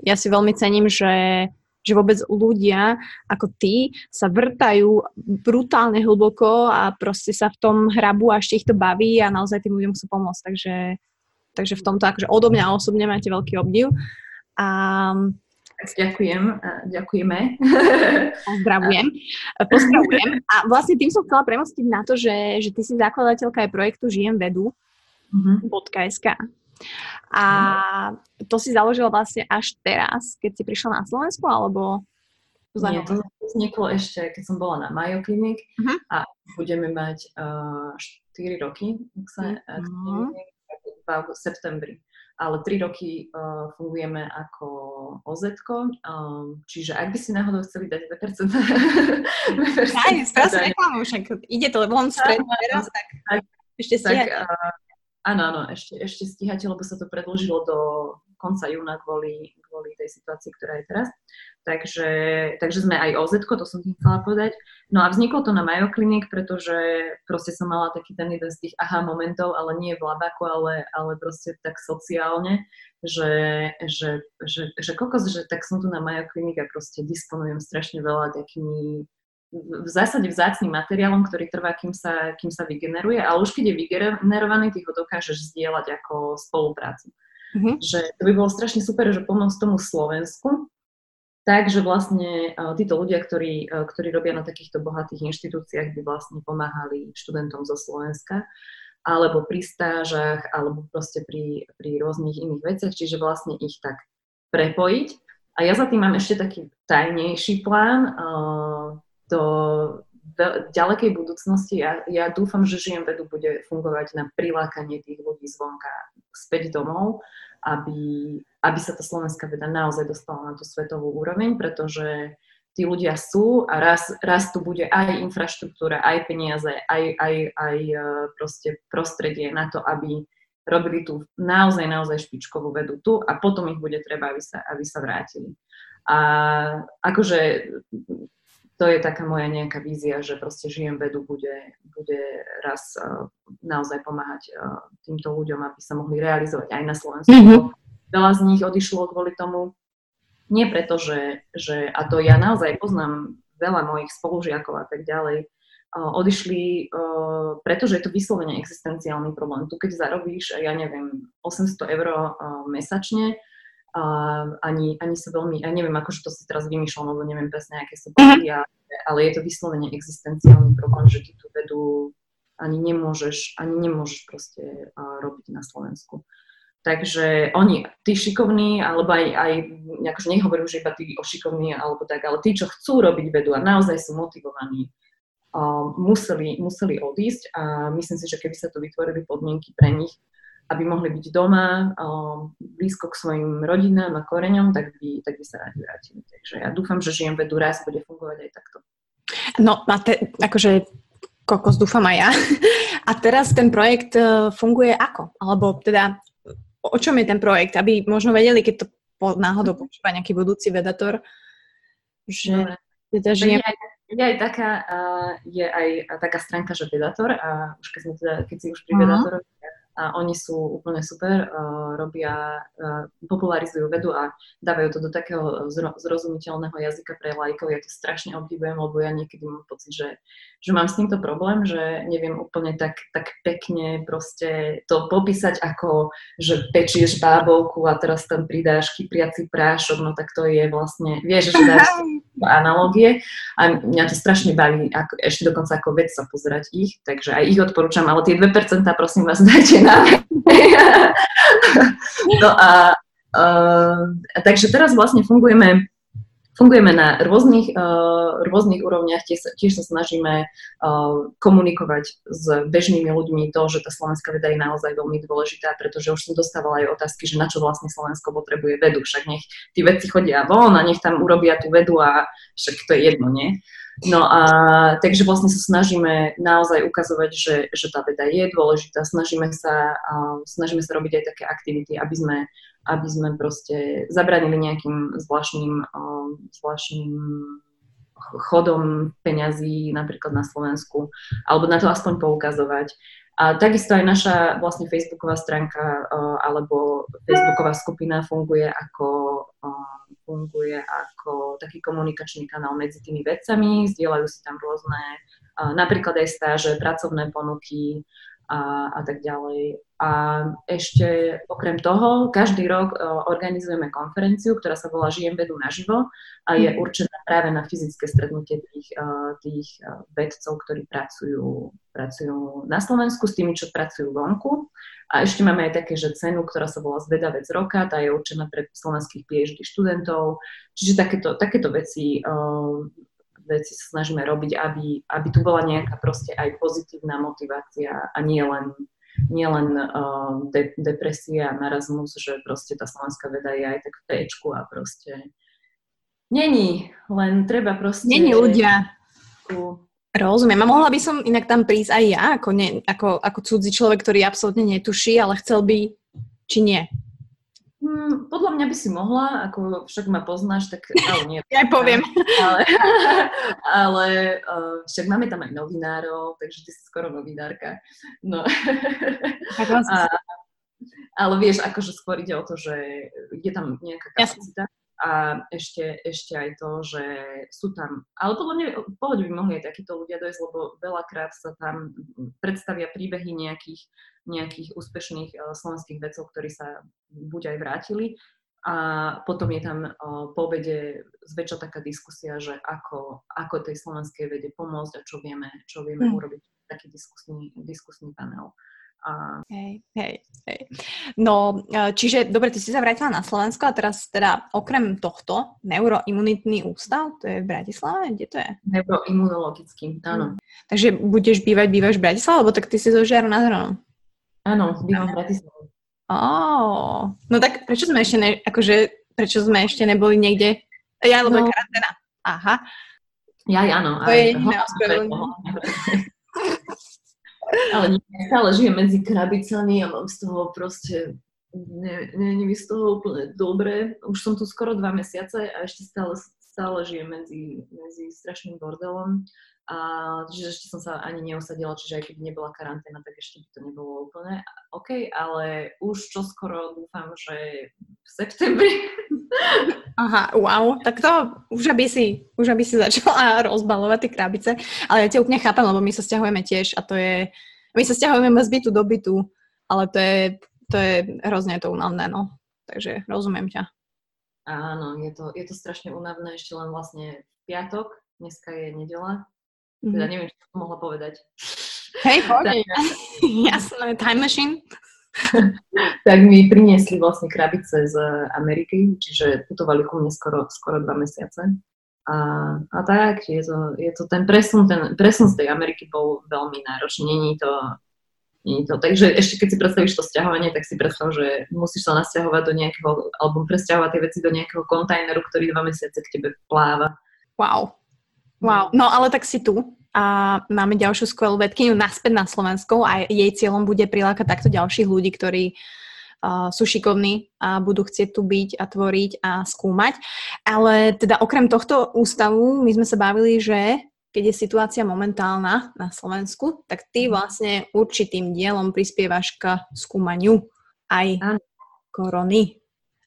[SPEAKER 2] ja si veľmi cením, že, že vôbec ľudia ako ty sa vrtajú brutálne hlboko a proste sa v tom hrabu a ešte ich to baví a naozaj tým ľuďom chcú pomôcť. Takže Takže v tomto akože odo mňa osobne máte veľký obdiv. A
[SPEAKER 3] Ďakujem, ďakujeme.
[SPEAKER 2] Pozdravujem. Pozdravujem. A vlastne tým som chcela premostiť na to, že, že ty si zakladateľka aj projektu Žijem vedu. Mm-hmm. .sk. A to si založila vlastne až teraz, keď si prišla na Slovensku, alebo
[SPEAKER 3] Nie, to vzniklo ešte, keď som bola na Mayo Clinic uh-huh. a budeme mať uh, 4 roky, ak sa uh-huh v septembri. Ale tri roky uh, fungujeme ako oz um, čiže ak by si náhodou chceli dať 2%, 2%
[SPEAKER 2] Aj, teraz reklamu, však ide to von stred teraz, tak, tak ešte
[SPEAKER 3] tak, uh, áno, áno, ešte, ešte stíhate, lebo sa to predložilo do konca júna kvôli, kvôli tej situácii, ktorá je teraz. Takže, takže sme aj OZ, to som tým chcela povedať. No a vzniklo to na Mayo Clinic, pretože proste som mala taký ten jeden z tých aha momentov, ale nie v labaku, ale, ale proste tak sociálne, že, že, že, že kokos, že tak som tu na Mayo Clinic a proste disponujem strašne veľa takými v zásade vzácným materiálom, ktorý trvá, kým sa, kým sa vygeneruje, ale už keď je vygenerovaný, ty ho dokážeš zdieľať ako spoluprácu. Mm-hmm. Že to by bolo strašne super, že pomôcť tomu Slovensku, Takže vlastne títo ľudia, ktorí, ktorí robia na takýchto bohatých inštitúciách, by vlastne pomáhali študentom zo Slovenska alebo pri stážach, alebo proste pri, pri rôznych iných veciach, čiže vlastne ich tak prepojiť. A ja za tým mám ešte taký tajnejší plán do ďalekej budúcnosti. Ja, ja dúfam, že žijem vedu bude fungovať na prilákanie tých ľudí zvonka späť domov aby, aby sa tá slovenská veda naozaj dostala na tú svetovú úroveň, pretože tí ľudia sú a raz, raz tu bude aj infraštruktúra, aj peniaze, aj, aj, aj e, proste prostredie na to, aby robili tú naozaj, naozaj špičkovú vedu tu a potom ich bude treba, aby sa, aby sa vrátili. A akože to je taká moja nejaká vízia, že proste žijem vedu bude, bude raz uh, naozaj pomáhať uh, týmto ľuďom, aby sa mohli realizovať aj na Slovensku. Mm-hmm. Veľa z nich odišlo kvôli tomu, nie preto, že, že a to ja naozaj poznám veľa mojich spolužiakov a tak ďalej, uh, odišli, uh, pretože je to vyslovene existenciálny problém. Tu keď zarobíš, ja neviem, 800 eur uh, mesačne, a ani, ani sa veľmi, ja neviem, akože to si teraz vymýšľam, lebo neviem presne, aké sú platy, mm ale je to vyslovene existenciálny problém, že ty tú vedu ani nemôžeš, ani nemôžeš proste robiť na Slovensku. Takže oni, tí šikovní, alebo aj, aj akože nehovorím, že iba tí ošikovní, alebo tak, ale tí, čo chcú robiť vedu a naozaj sú motivovaní, uh, museli, museli odísť a myslím si, že keby sa tu vytvorili podmienky pre nich, aby mohli byť doma, blízko k svojim rodinám a koreňom, tak by, tak by sa rádi vrátili. Takže ja dúfam, že žijem vedu raz bude fungovať aj takto.
[SPEAKER 2] No, a te, akože kokos dúfam aj ja. [LAUGHS] A teraz ten projekt e, funguje ako? Alebo teda, o čom je ten projekt? Aby možno vedeli, keď to po, náhodou mhm. počúva nejaký budúci vedator, že teda žijem...
[SPEAKER 3] Je, je aj taká, uh, je aj taká stránka, že vedator a už keď, sme teda, keď si už pri uh-huh. vedatorovi, a oni sú úplne super, uh, robia, uh, popularizujú vedu a dávajú to do takého zro- zrozumiteľného jazyka pre lajkov. Ja to strašne obdivujem, lebo ja niekedy mám pocit, že, že mám s týmto problém, že neviem úplne tak, tak pekne proste to popísať ako, že pečieš bábovku a teraz tam pridáš kypriaci prášok, no tak to je vlastne, vieš, že dáš [LAUGHS] analogie a mňa to strašne baví, ako, ešte dokonca ako vedca pozerať ich, takže aj ich odporúčam, ale tie 2% prosím vás [LAUGHS] dajte na No a uh, takže teraz vlastne fungujeme Fungujeme na rôznych, uh, rôznych úrovniach, tiež, tiež sa snažíme uh, komunikovať s bežnými ľuďmi. To, že tá slovenská veda je naozaj veľmi dôležitá, pretože už som dostávala aj otázky, že na čo vlastne Slovensko potrebuje vedu, však nech tí vedci chodia von a nech tam urobia tú vedu a však to je jedno, nie? No a takže vlastne sa snažíme naozaj ukazovať, že, že tá veda je dôležitá, snažíme sa, uh, snažíme sa robiť aj také aktivity, aby sme aby sme proste zabranili nejakým zvláštnym, zvláštnym chodom peňazí napríklad na Slovensku, alebo na to aspoň poukazovať. A takisto aj naša vlastne facebooková stránka alebo facebooková skupina funguje ako, funguje ako taký komunikačný kanál medzi tými vedcami, zdieľajú si tam rôzne napríklad aj stáže, pracovné ponuky, a, a tak ďalej. A ešte okrem toho, každý rok uh, organizujeme konferenciu, ktorá sa volá Žijem vedu naživo a je mhm. určená práve na fyzické stretnutie tých, uh, tých uh, vedcov, ktorí pracujú, pracujú na Slovensku s tými, čo pracujú vonku. A ešte máme aj také, že cenu, ktorá sa volá Zvedavec roka, tá je určená pre slovenských PhD študentov. Čiže takéto, takéto veci veci sa snažíme robiť, aby, aby tu bola nejaká proste aj pozitívna motivácia a nie len, nie len uh, de, depresia a narazmus, že proste tá slovenská veda je aj tak v téčku a proste není, len treba proste...
[SPEAKER 2] Není ľudia. Rozumiem. A mohla by som inak tam prísť aj ja, ako, ne, ako, ako cudzí človek, ktorý absolútne netuší, ale chcel by, či nie?
[SPEAKER 3] Hmm, podľa mňa by si mohla, ako však ma poznáš, tak [LAUGHS] ale nie.
[SPEAKER 2] ja poviem. [LAUGHS]
[SPEAKER 3] Ale, ale uh, však máme tam aj novinárov, takže ty si skoro novinárka. No. [LAUGHS] A, ale vieš, akože skôr ide o to, že je tam nejaká kapacita. Jasne a ešte, ešte aj to, že sú tam, ale podľa mňa v pohode by mohli aj takíto ľudia dojsť, lebo veľakrát sa tam predstavia príbehy nejakých, nejakých úspešných uh, slovenských vedcov, ktorí sa buď aj vrátili a potom je tam uh, po obede zväčša taká diskusia, že ako, ako tej slovenskej vede pomôcť a čo vieme, čo vieme mm. urobiť taký diskusný, diskusný panel.
[SPEAKER 2] A... Hej, hej, hej. No, e, čiže, dobre, ty si sa vrátila na Slovensko a teraz teda okrem tohto neuroimunitný ústav, to je v Bratislave? Kde to je?
[SPEAKER 3] Neuroimunologický, áno.
[SPEAKER 2] Hmm. Takže budeš bývať, bývaš v Bratislave, lebo tak ty si zo Žiaru nad Hronom.
[SPEAKER 3] Áno, bývam v Bratislave.
[SPEAKER 2] Oh, no tak prečo sme ešte, ne, akože, prečo sme ešte neboli niekde? Ja, lebo no. je karanténa. Aha.
[SPEAKER 3] Ja, áno.
[SPEAKER 2] To je [LAUGHS]
[SPEAKER 3] Ale nie, stále žijem medzi krabicami a mám z toho proste, nie, nie z toho úplne dobre. Už som tu skoro dva mesiace a ešte stále, stále žijem medzi, medzi strašným bordelom. A čiže ešte som sa ani neusadila, čiže aj keby nebola karanténa, tak ešte by to nebolo úplne OK, ale už čo skoro dúfam, že v septembri.
[SPEAKER 2] Aha, wow, tak to už aby si, už aby si začala [LAUGHS] rozbalovať tie krabice, ale ja ťa úplne chápem, lebo my sa stiahujeme tiež a to je, my sa stiahujeme z bytu do bytu, ale to je, to je hrozne to unavné, no. Takže rozumiem ťa.
[SPEAKER 3] Áno, je to, je to strašne unavné ešte len vlastne piatok, dneska je nedela, Mm-hmm. Teda neviem, čo som mohla povedať.
[SPEAKER 2] Hej, poďme. [LAUGHS] Jasné, time machine. [LAUGHS]
[SPEAKER 3] tak mi priniesli vlastne krabice z Ameriky, čiže putovali ku mne skoro, skoro dva mesiace. A, a tak, je to, je to ten presun, ten presun z tej Ameriky bol veľmi náročný. Není to, není to. Takže ešte keď si predstavíš to stiahovanie, tak si predstav, že musíš sa nasťahovať do nejakého, alebo presťahovať tie veci do nejakého kontajneru, ktorý dva mesiace k tebe pláva.
[SPEAKER 2] Wow. Wow, no ale tak si tu a máme ďalšiu skvelú vedkyňu naspäť na Slovensku a jej cieľom bude prilákať takto ďalších ľudí, ktorí uh, sú šikovní a budú chcieť tu byť a tvoriť a skúmať. Ale teda okrem tohto ústavu my sme sa bavili, že keď je situácia momentálna na Slovensku, tak ty
[SPEAKER 3] Mhm.
[SPEAKER 2] vlastne určitým dielom prispievaš k skúmaniu aj korony.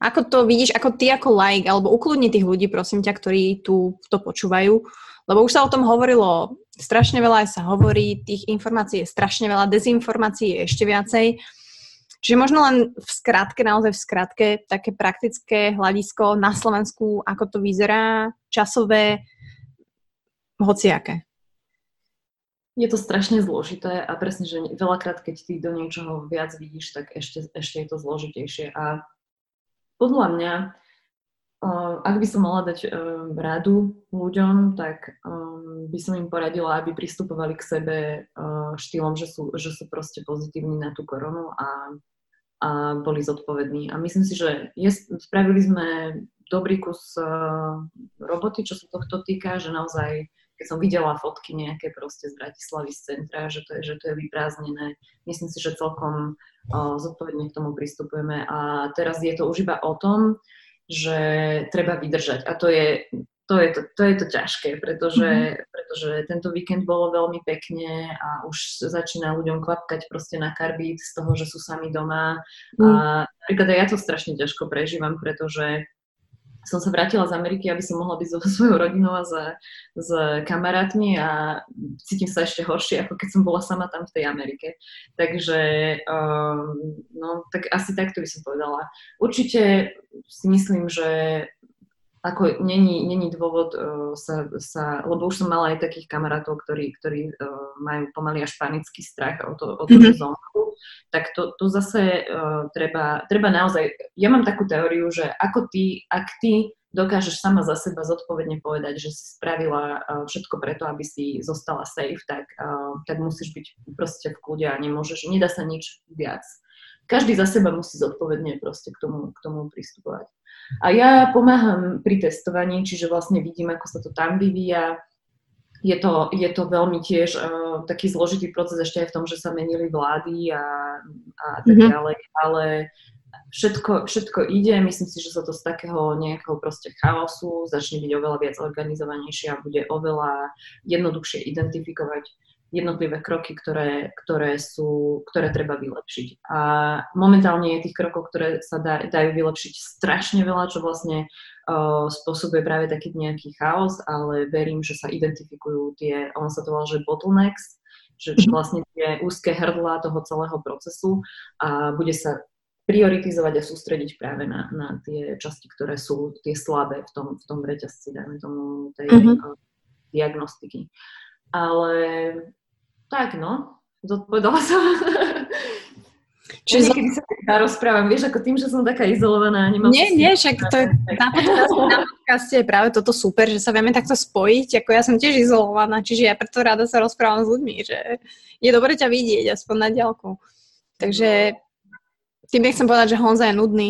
[SPEAKER 2] Ako to vidíš, ako ty ako like, alebo ukludni tých ľudí, prosím ťa, ktorí tu to počúvajú, lebo už sa o tom hovorilo strašne veľa, aj sa hovorí, tých informácií je strašne veľa, dezinformácií je ešte viacej. Čiže možno len v skratke, naozaj v skratke, také praktické hľadisko na Slovensku, ako to vyzerá, časové, hociaké.
[SPEAKER 3] Je to strašne zložité a presne, že veľakrát, keď ty do niečoho viac vidíš, tak ešte, ešte je to zložitejšie. A podľa mňa, ak by som mala dať uh, radu ľuďom, tak um, by som im poradila, aby pristupovali k sebe uh, štýlom, že sú, že sú proste pozitívni na tú koronu a, a boli zodpovední. A myslím si, že je, spravili sme dobrý kus roboty, čo sa tohto týka, že naozaj keď som videla fotky nejaké proste z Bratislavy z centra, že to je, že to je vyprázdnené. Myslím si, že celkom uh, zodpovedne k tomu pristupujeme a teraz je to už iba o tom, že treba vydržať a to je to je to, to, je to ťažké, pretože, mm-hmm. pretože tento víkend bolo veľmi pekne a už začína ľuďom klapkať proste na karbít z toho, že sú sami doma. Mm. A napríklad aj ja to strašne ťažko prežívam, pretože som sa vrátila z Ameriky, aby som mohla byť so [LAUGHS] svojou rodinou a s, s kamarátmi a cítim sa ešte horšie, ako keď som bola sama tam v tej Amerike. Takže, um, no, tak asi takto by som povedala. Určite si myslím, že ako není, není dôvod uh, sa, sa, lebo už som mala aj takých kamarátov, ktorí, ktorí uh, majú pomaly až panický strach o to, o to mm-hmm. zónku, tak to, to zase uh, treba, treba naozaj, ja mám takú teóriu, že ako ty, ak ty dokážeš sama za seba zodpovedne povedať, že si spravila uh, všetko preto, aby si zostala safe, tak, uh, tak musíš byť proste v kľude a nemôžeš, nedá sa nič viac. Každý za seba musí zodpovedne proste k tomu, k tomu pristupovať. A ja pomáham pri testovaní, čiže vlastne vidím, ako sa to tam vyvíja. Je to, je to veľmi tiež uh, taký zložitý proces ešte aj v tom, že sa menili vlády a, a tak mm-hmm. ďalej, ale všetko, všetko ide, myslím si, že sa to z takého nejakého proste chaosu začne byť oveľa viac organizovanejšie a bude oveľa jednoduchšie identifikovať jednotlivé kroky, ktoré, ktoré, sú, ktoré treba vylepšiť. A momentálne je tých krokov, ktoré sa dá, dajú vylepšiť strašne veľa, čo vlastne spôsobuje práve taký nejaký chaos, ale verím, že sa identifikujú tie, ono sa to volá, že bottlenecks, že, že vlastne tie úzke hrdlá toho celého procesu a bude sa prioritizovať a sústrediť práve na, na tie časti, ktoré sú tie slabé v tom, v tom reťazci, dajme tomu tej uh, diagnostiky. Ale tak no, zodpovedala som. [LAUGHS] Čiže niekedy sa ja rozprávam, vieš, ako tým, že som taká izolovaná. Nemám
[SPEAKER 2] nie, nie, však to je na podcaste, na podcaste je práve toto super, že sa vieme takto spojiť, ako ja som tiež izolovaná, čiže ja preto rada sa rozprávam s ľuďmi, že je dobre ťa vidieť, aspoň na diálku. Takže tým nechcem povedať, že Honza je nudný,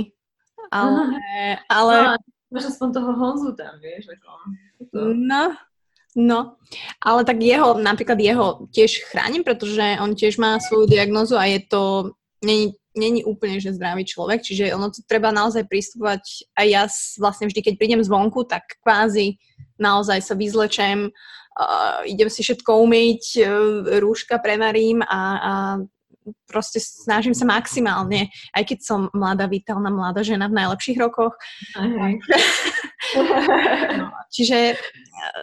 [SPEAKER 2] ale... ale...
[SPEAKER 3] No, máš aspoň toho Honzu tam, vieš, ako...
[SPEAKER 2] No, No, ale tak jeho, napríklad jeho tiež chránim, pretože on tiež má svoju diagnozu a je to, není, není úplne, že zdravý človek, čiže ono to treba naozaj pristupovať aj ja vlastne vždy, keď prídem zvonku, tak kvázi naozaj sa vyzlečem, uh, idem si všetko umyť, uh, rúška premarím a, a proste snažím sa maximálne, aj keď som mladá, vitálna mladá žena v najlepších rokoch.
[SPEAKER 3] Aj, [LAUGHS]
[SPEAKER 2] no, čiže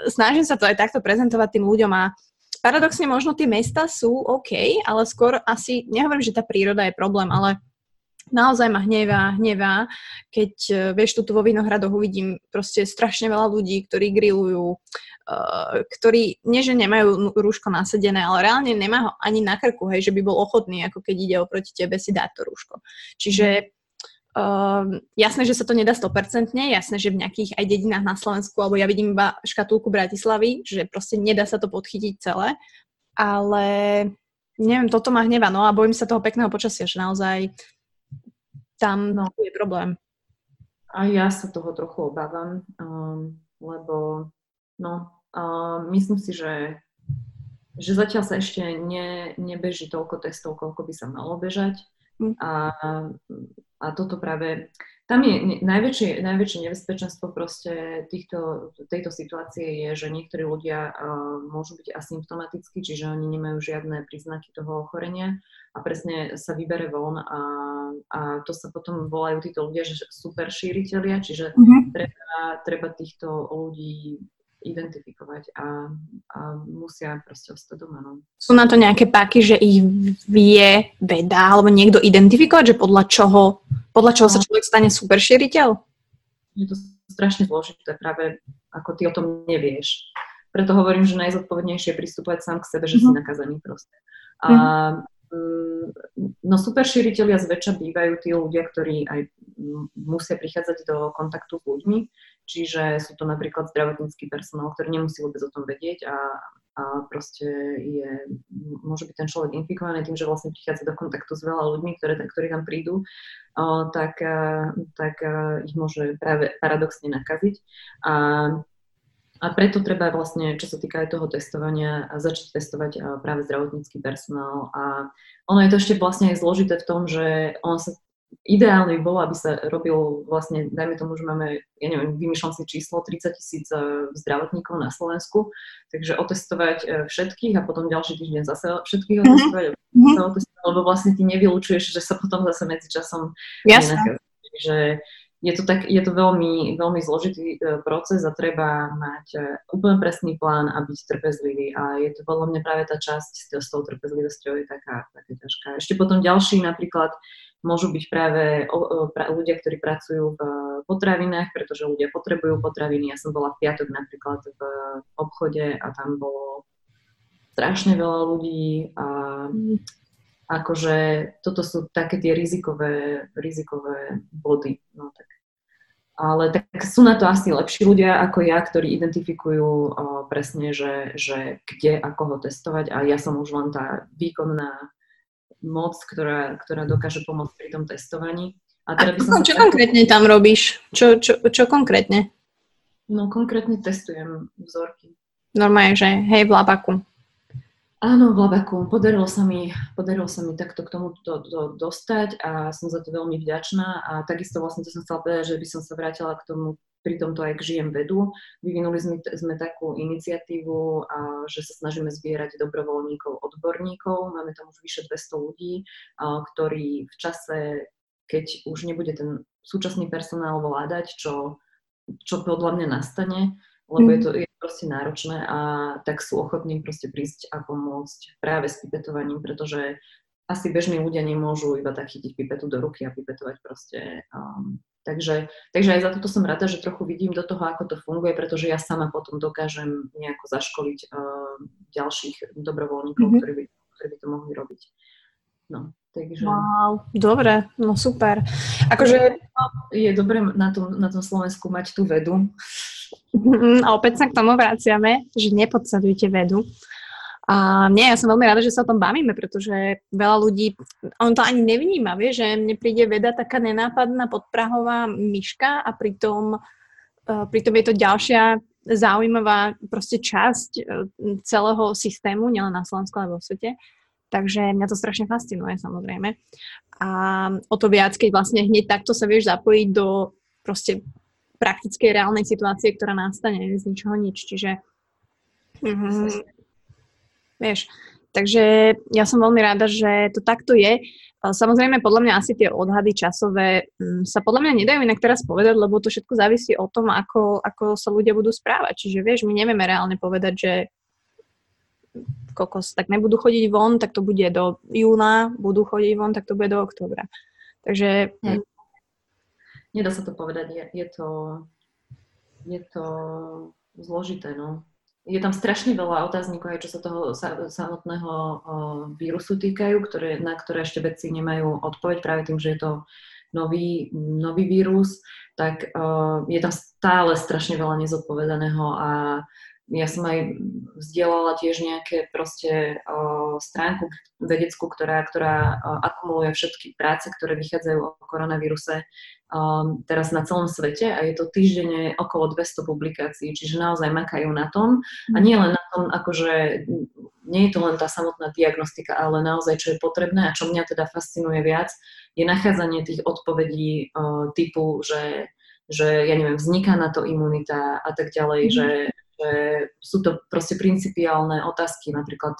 [SPEAKER 2] snažím sa to aj takto prezentovať tým ľuďom a paradoxne možno tie mesta sú OK, ale skôr asi, nehovorím, že tá príroda je problém, ale naozaj ma hnevá, hnevá, keď, vieš, tu vo Vinohradoch uvidím proste strašne veľa ľudí, ktorí grillujú, uh, ktorí, nie že nemajú rúško nasedené, ale reálne nemá ho ani na krku, hej, že by bol ochotný, ako keď ide oproti tebe si dať to rúško. Čiže Uh, jasné, že sa to nedá 100%, jasné, že v nejakých aj dedinách na Slovensku, alebo ja vidím iba škatulku Bratislavy, že proste nedá sa to podchytiť celé, ale neviem, toto ma hneva, no a bojím sa toho pekného počasia, že naozaj tam no. je problém.
[SPEAKER 3] A ja sa toho trochu obávam, um, lebo no, uh, myslím si, že že zatiaľ sa ešte ne, nebeží toľko testov, koľko by sa malo bežať. Mm. A a toto práve, tam je najväčšie, najväčšie nebezpečenstvo proste týchto, tejto situácie je, že niektorí ľudia uh, môžu byť asymptomatickí, čiže oni nemajú žiadne príznaky toho ochorenia a presne sa vybere von a, a to sa potom volajú títo ľudia, že super šíriteľia, čiže mm-hmm. treba, treba týchto ľudí identifikovať a, a musia proste ostať doma. No.
[SPEAKER 2] Sú na to nejaké páky, že ich vie veda alebo niekto identifikovať, že podľa čoho podľa čoho sa no. človek stane super šíriteľ?
[SPEAKER 3] Je to strašne zložité, práve ako ty o tom nevieš. Preto hovorím, že najzodpovednejšie je pristupovať sám k sebe, že mm-hmm. si mhm. nakazený proste. A mm-hmm. no super šíriteľia zväčša bývajú tí ľudia, ktorí aj musia prichádzať do kontaktu s ľuďmi, čiže sú to napríklad zdravotnícky personál, ktorý nemusí vôbec o tom vedieť a a proste je, môže byť ten človek infikovaný tým, že vlastne prichádza do kontaktu s veľa ľuďmi, ktoré, ktorí tam prídu, tak, a, tak a, ich môže práve paradoxne nakaziť. A, a preto treba vlastne, čo sa týka aj toho testovania, začať testovať práve zdravotnícky personál. A ono je to ešte vlastne aj zložité v tom, že on sa ideálne by bolo, aby sa robil vlastne, dajme tomu, že máme, ja neviem, vymýšľam si číslo 30 tisíc e, zdravotníkov na Slovensku, takže otestovať e, všetkých a potom ďalší týždeň zase všetkých mhm. otestovať, mm-hmm. otestovať lebo vlastne ty nevylučuješ, že sa potom zase medzi časom
[SPEAKER 2] Jasne.
[SPEAKER 3] Je to, tak, je to veľmi, veľmi zložitý e, proces a treba mať úplne presný plán a byť trpezlivý a je to podľa mňa práve tá časť s tou trpezlivosťou je taká, taká ťažká. Ešte potom ďalší napríklad môžu byť práve ľudia, ktorí pracujú v potravinách, pretože ľudia potrebujú potraviny. Ja som bola v piatok napríklad v obchode a tam bolo strašne veľa ľudí a akože toto sú také tie rizikové, rizikové body. No, tak. Ale tak sú na to asi lepší ľudia ako ja, ktorí identifikujú o, presne, že, že kde a koho testovať a ja som už len tá výkonná moc, ktorá, ktorá dokáže pomôcť pri tom testovaní.
[SPEAKER 2] A, teda by som čo tak... konkrétne tam robíš? Čo, čo, čo konkrétne?
[SPEAKER 3] No konkrétne testujem vzorky.
[SPEAKER 2] Normálne, že hej, v labaku.
[SPEAKER 3] Áno, v labaku. Podarilo sa mi, podarilo sa mi takto k tomu to, to dostať a som za to veľmi vďačná. A takisto vlastne to som chcela povedať, že by som sa vrátila k tomu pri tomto aj k Žijem vedu. Vyvinuli sme, sme takú iniciatívu, a, že sa snažíme zbierať dobrovoľníkov, odborníkov. Máme tam už vyše 200 ľudí, a, ktorí v čase, keď už nebude ten súčasný personál vládať, čo, čo podľa mňa nastane, lebo je to mhm. je proste náročné a tak sú ochotní proste prísť a pomôcť práve s pipetovaním, pretože asi bežní ľudia nemôžu iba tak chytiť pipetu do ruky a pipetovať proste um, Takže, takže aj za toto som rada, že trochu vidím do toho, ako to funguje, pretože ja sama potom dokážem nejako zaškoliť uh, ďalších dobrovoľníkov, mm-hmm. ktorí, by, ktorí by to mohli robiť. No, takže...
[SPEAKER 2] Wow, dobre, no super. Akože...
[SPEAKER 3] Je dobre na tom, na tom Slovensku mať tú vedu.
[SPEAKER 2] A opäť sa k tomu vraciame, že nepodsadujte vedu. A nie, ja som veľmi rada, že sa o tom bavíme, pretože veľa ľudí, on to ani nevníma, vie, že mne príde veda taká nenápadná podprahová myška a pritom, uh, pritom je to ďalšia zaujímavá proste časť uh, celého systému, nielen na Slovensku, ale vo svete. Takže mňa to strašne fascinuje, samozrejme. A o to viac, keď vlastne hneď takto sa vieš zapojiť do proste praktickej, reálnej situácie, ktorá nastane z ničoho nič. Čiže mm, Vieš, takže ja som veľmi rada, že to takto je. Samozrejme, podľa mňa asi tie odhady časové mm, sa podľa mňa nedajú inak teraz povedať, lebo to všetko závisí o tom, ako, ako sa ľudia budú správať. Čiže vieš, my nevieme reálne povedať, že kokos, tak nebudú chodiť von, tak to bude do júna, budú chodiť von, tak to bude do októbra. Takže...
[SPEAKER 3] Nie. Nedá sa to povedať, je, je to, je to zložité, no je tam strašne veľa otáznikov, aj čo sa toho samotného vírusu týkajú, ktoré, na ktoré ešte vedci nemajú odpoveď práve tým, že je to nový, nový vírus, tak uh, je tam stále strašne veľa nezodpovedaného a ja som aj vzdielala tiež nejaké proste uh, stránku vedeckú, ktorá, ktorá uh, akumuluje všetky práce, ktoré vychádzajú o koronavíruse um, teraz na celom svete a je to týždenne okolo 200 publikácií, čiže naozaj makajú na tom a mhm. nie len na tom, akože nie je to len tá samotná diagnostika, ale naozaj, čo je potrebné a čo mňa teda fascinuje viac, je nachádzanie tých odpovedí uh, typu, že, že ja neviem, vzniká na to imunita a tak ďalej, mm. že, že sú to proste principiálne otázky, napríklad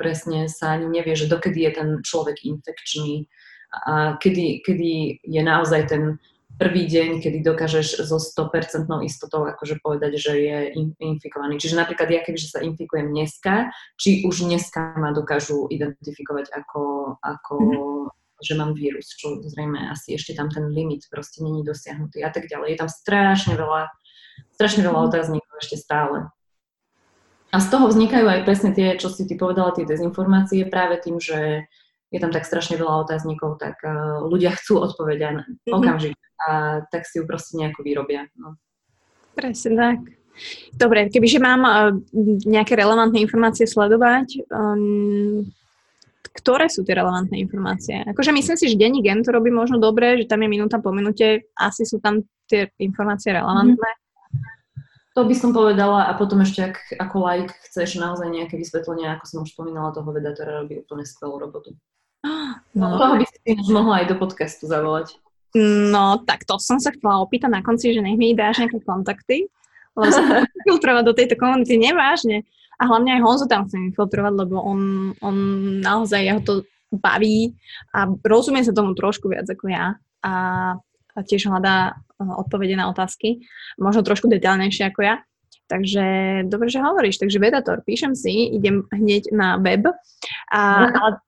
[SPEAKER 3] presne sa ani nevie, že dokedy je ten človek infekčný a kedy, kedy je naozaj ten prvý deň, kedy dokážeš so 100% istotou akože povedať, že je infikovaný. Čiže napríklad ja kebyže sa infikujem dneska, či už dneska ma dokážu identifikovať ako, ako mm-hmm. že mám vírus, čo zrejme asi ešte tam ten limit proste není dosiahnutý a tak ďalej. Je tam strašne veľa, strašne veľa mhm. otáznikov ešte stále. A z toho vznikajú aj presne tie, čo si ty povedala, tie dezinformácie práve tým, že je tam tak strašne veľa otáznikov, tak uh, ľudia chcú odpovedať mm-hmm. okamžite a tak si ju proste nejako vyrobia. No.
[SPEAKER 2] Presne tak. Dobre, kebyže mám uh, nejaké relevantné informácie sledovať, um, ktoré sú tie relevantné informácie? Akože myslím si, že denní gen to robí možno dobre, že tam je minúta po minúte, asi sú tam tie informácie relevantné. Mm-hmm.
[SPEAKER 3] To by som povedala a potom ešte, ak ako like chceš naozaj nejaké vysvetlenie, ako som už spomínala, toho vedatora robí úplne skvelú robotu. No. Toho by si mohla aj do podcastu zavolať.
[SPEAKER 2] No, tak to som sa chcela opýtať na konci, že nech mi dáš nejaké kontakty, lebo sa filtrovať do tejto komunity nevážne. A hlavne aj Honzu tam chcem filtrovať, lebo on, on naozaj, jeho to baví a rozumie sa tomu trošku viac ako ja a, a tiež hľadá eh, odpovede na otázky, možno trošku detaľnejšie ako ja. Takže dobre, že hovoríš. Takže Vedator, píšem si, idem hneď na web. A, ale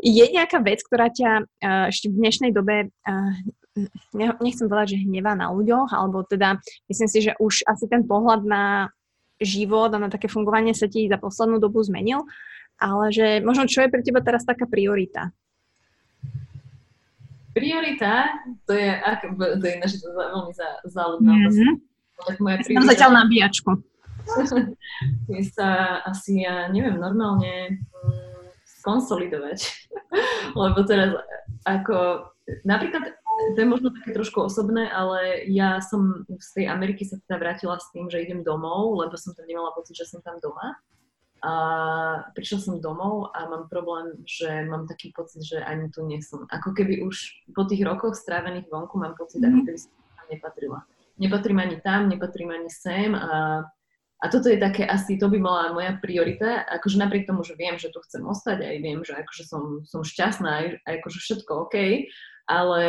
[SPEAKER 2] je nejaká vec, ktorá ťa uh, ešte v dnešnej dobe, uh, nechcem povedať, že hnevá na ľuďoch, alebo teda myslím si, že už asi ten pohľad na život a na také fungovanie sa ti za poslednú dobu zmenil, ale že možno čo je pre teba teraz taká priorita?
[SPEAKER 3] Priorita, to je, ak, to je naša veľmi záľudná mm-hmm.
[SPEAKER 2] Tak moja priorita... zatiaľ nabíjačku. [LAUGHS]
[SPEAKER 3] je sa asi, ja neviem, normálne skonsolidovať. [LAUGHS] Lebo teraz ako, napríklad, to je možno také trošku osobné, ale ja som z tej Ameriky sa teda vrátila s tým, že idem domov, lebo som tam nemala pocit, že som tam doma. A prišla som domov a mám problém, že mám taký pocit, že ani tu nie som. Ako keby už po tých rokoch strávených vonku mám pocit, mm-hmm. ako mhm. keby som tam nepatrila. Nepatrím ani tam, nepatrím ani sem a a toto je také asi, to by mala moja priorita, akože napriek tomu, že viem, že tu chcem ostať, aj viem, že akože som, som šťastná, aj, aj akože všetko OK, ale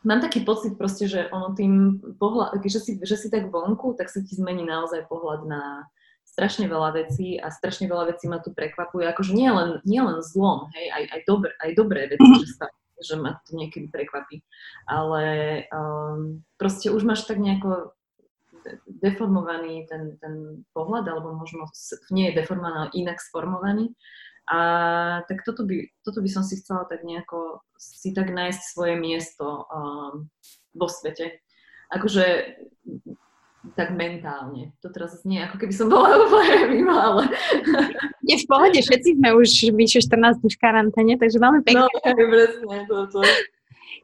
[SPEAKER 3] mám taký pocit proste, že ono tým pohľad, že si, že si tak vonku, tak sa ti zmení naozaj pohľad na strašne veľa vecí a strašne veľa vecí ma tu prekvapuje, akože nie len, nie len zlom, hej, aj, aj, dobr, aj dobré veci, že sa že ma to niekedy prekvapí. Ale um, proste už máš tak nejako deformovaný ten, ten pohľad, alebo možno nie je deformovaný, ale inak sformovaný. A tak toto by, toto by som si chcela tak nejako si tak nájsť svoje miesto um, vo svete. Akože tak mentálne. To teraz znie, ako keby som bola [LAUGHS] úplne mimo, ale...
[SPEAKER 2] Je v pohode, všetci sme už vyše 14 dní v karanténe, takže máme pekne.
[SPEAKER 3] No, presne, toto.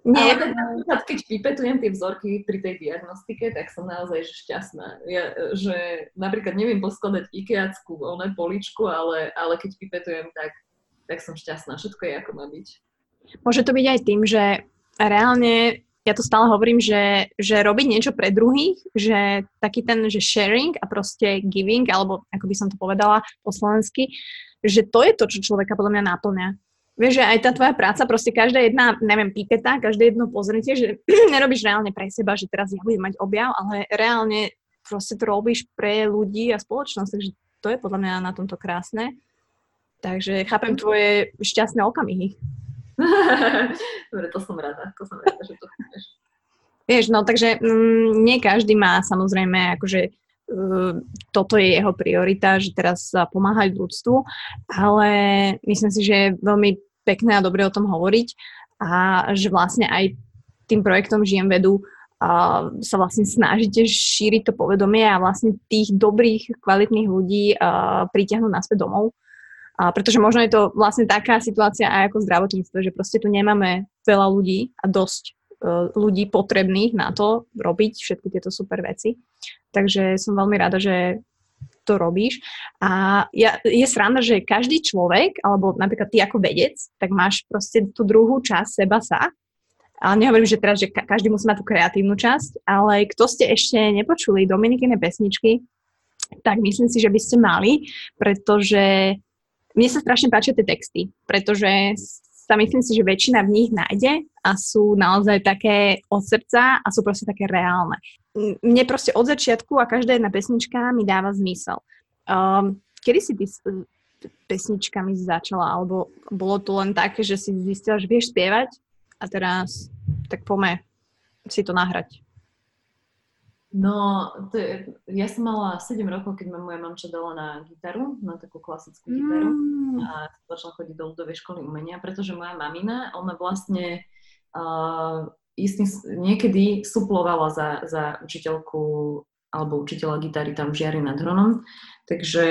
[SPEAKER 3] Nie. Ale napríklad, keď vypetujem tie vzorky pri tej diagnostike, tak som naozaj šťastná. Ja, že napríklad neviem poskladať ikeackú oné poličku, ale, ale keď vypetujem, tak, tak som šťastná. Všetko je ako má byť.
[SPEAKER 2] Môže to byť aj tým, že reálne ja to stále hovorím, že, že robiť niečo pre druhých, že taký ten, že sharing a proste giving, alebo ako by som to povedala po slovensky, že to je to, čo človeka podľa mňa náplňa vieš, že aj tá tvoja práca, proste každá jedna, neviem, pipeta, každé jedno pozrietie, že [CLEARS THROAT] nerobíš reálne pre seba, že teraz ja budem mať objav, ale reálne proste to robíš pre ľudí a spoločnosť, takže to je podľa mňa na tomto krásne. Takže chápem tvoje šťastné okamihy. [LAUGHS]
[SPEAKER 3] Dobre, to som rada, to som rada, že to chápeš.
[SPEAKER 2] Vieš, no takže mm, nie každý má samozrejme akože uh, toto je jeho priorita, že teraz pomáhať ľudstvu, ale myslím si, že je veľmi pekné a dobre o tom hovoriť a že vlastne aj tým projektom Žijem vedu uh, sa vlastne snažíte šíriť to povedomie a vlastne tých dobrých, kvalitných ľudí uh, pritiahnuť naspäť domov. Uh, pretože možno je to vlastne taká situácia aj ako zdravotníctvo, že proste tu nemáme veľa ľudí a dosť uh, ľudí potrebných na to robiť všetky tieto super veci. Takže som veľmi rada, že to robíš. A ja, je sranda, že každý človek, alebo napríklad ty ako vedec, tak máš proste tú druhú časť seba sa. Ale nehovorím, že teraz, že každý musí mať tú kreatívnu časť, ale kto ste ešte nepočuli Dominikine pesničky, tak myslím si, že by ste mali, pretože mne sa strašne páčia tie texty, pretože sa myslím si, že väčšina v nich nájde a sú naozaj také od srdca a sú proste také reálne. Mne proste od začiatku a každá jedna pesnička mi dáva zmysel. Um, kedy si ty s pesničkami začala? Alebo bolo to len také, že si zistila, že vieš spievať a teraz tak pome si to nahrať?
[SPEAKER 3] No, to je, ja som mala 7 rokov, keď ma moja mamča dala na gitaru, na takú klasickú gitaru mm. a začala chodiť do ľudovej školy umenia, pretože moja mamina, ona vlastne uh, istým, niekedy suplovala za, za učiteľku alebo učiteľa gitary tam v Žiari nad Hronom. Takže,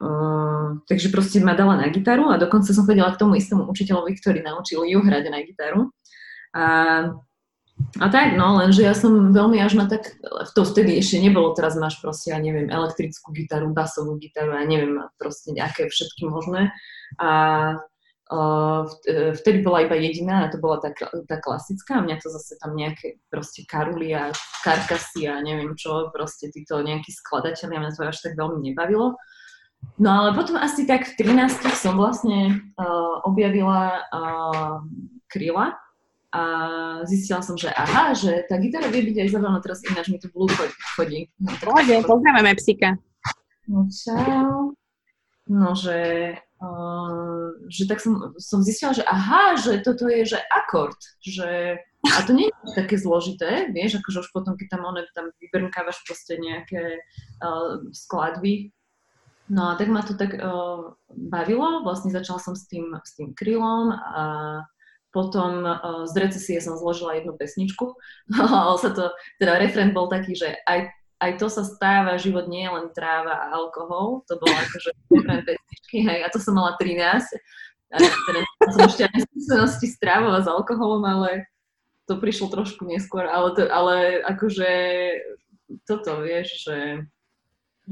[SPEAKER 3] uh, takže proste ma dala na gitaru a dokonca som chodila k tomu istému učiteľovi, ktorý naučil ju hrať na gitaru. A a tak, no, lenže ja som veľmi až na tak, to vtedy ešte nebolo, teraz máš proste, ja neviem, elektrickú gitaru, basovú gitaru, ja neviem, proste nejaké všetky možné. A vtedy bola iba jediná a to bola tá, tá klasická a mňa to zase tam nejaké proste karuly a karkasy a neviem čo, proste títo nejakí skladatelia, mňa to až tak veľmi nebavilo. No ale potom asi tak v 13 som vlastne uh, objavila uh, kryla, a zistila som, že aha, že tá gitara vie byť aj zabavná, teraz ináč mi to blú chodí.
[SPEAKER 2] No, Pohode, pozdravujeme psika.
[SPEAKER 3] No čau. No, že, uh, že tak som, som zistila, že aha, že toto je, že akord, že a to nie je také zložité, vieš, akože už potom, keď tam, one, tam vybrnkávaš proste nejaké uh, skladby, No a tak ma to tak uh, bavilo, vlastne začala som s tým, s tým krylom a potom uh, z recesie som zložila jednu pesničku. [LAUGHS] sa to, teda refren bol taký, že aj, aj to sa stáva, život nie je len tráva a alkohol. To bolo akože refren pesničky, hej, to som mala 13. A teda som ešte aj skúsenosti s trávou a s alkoholom, ale to prišlo trošku neskôr, ale, to, ale akože toto, vieš, že,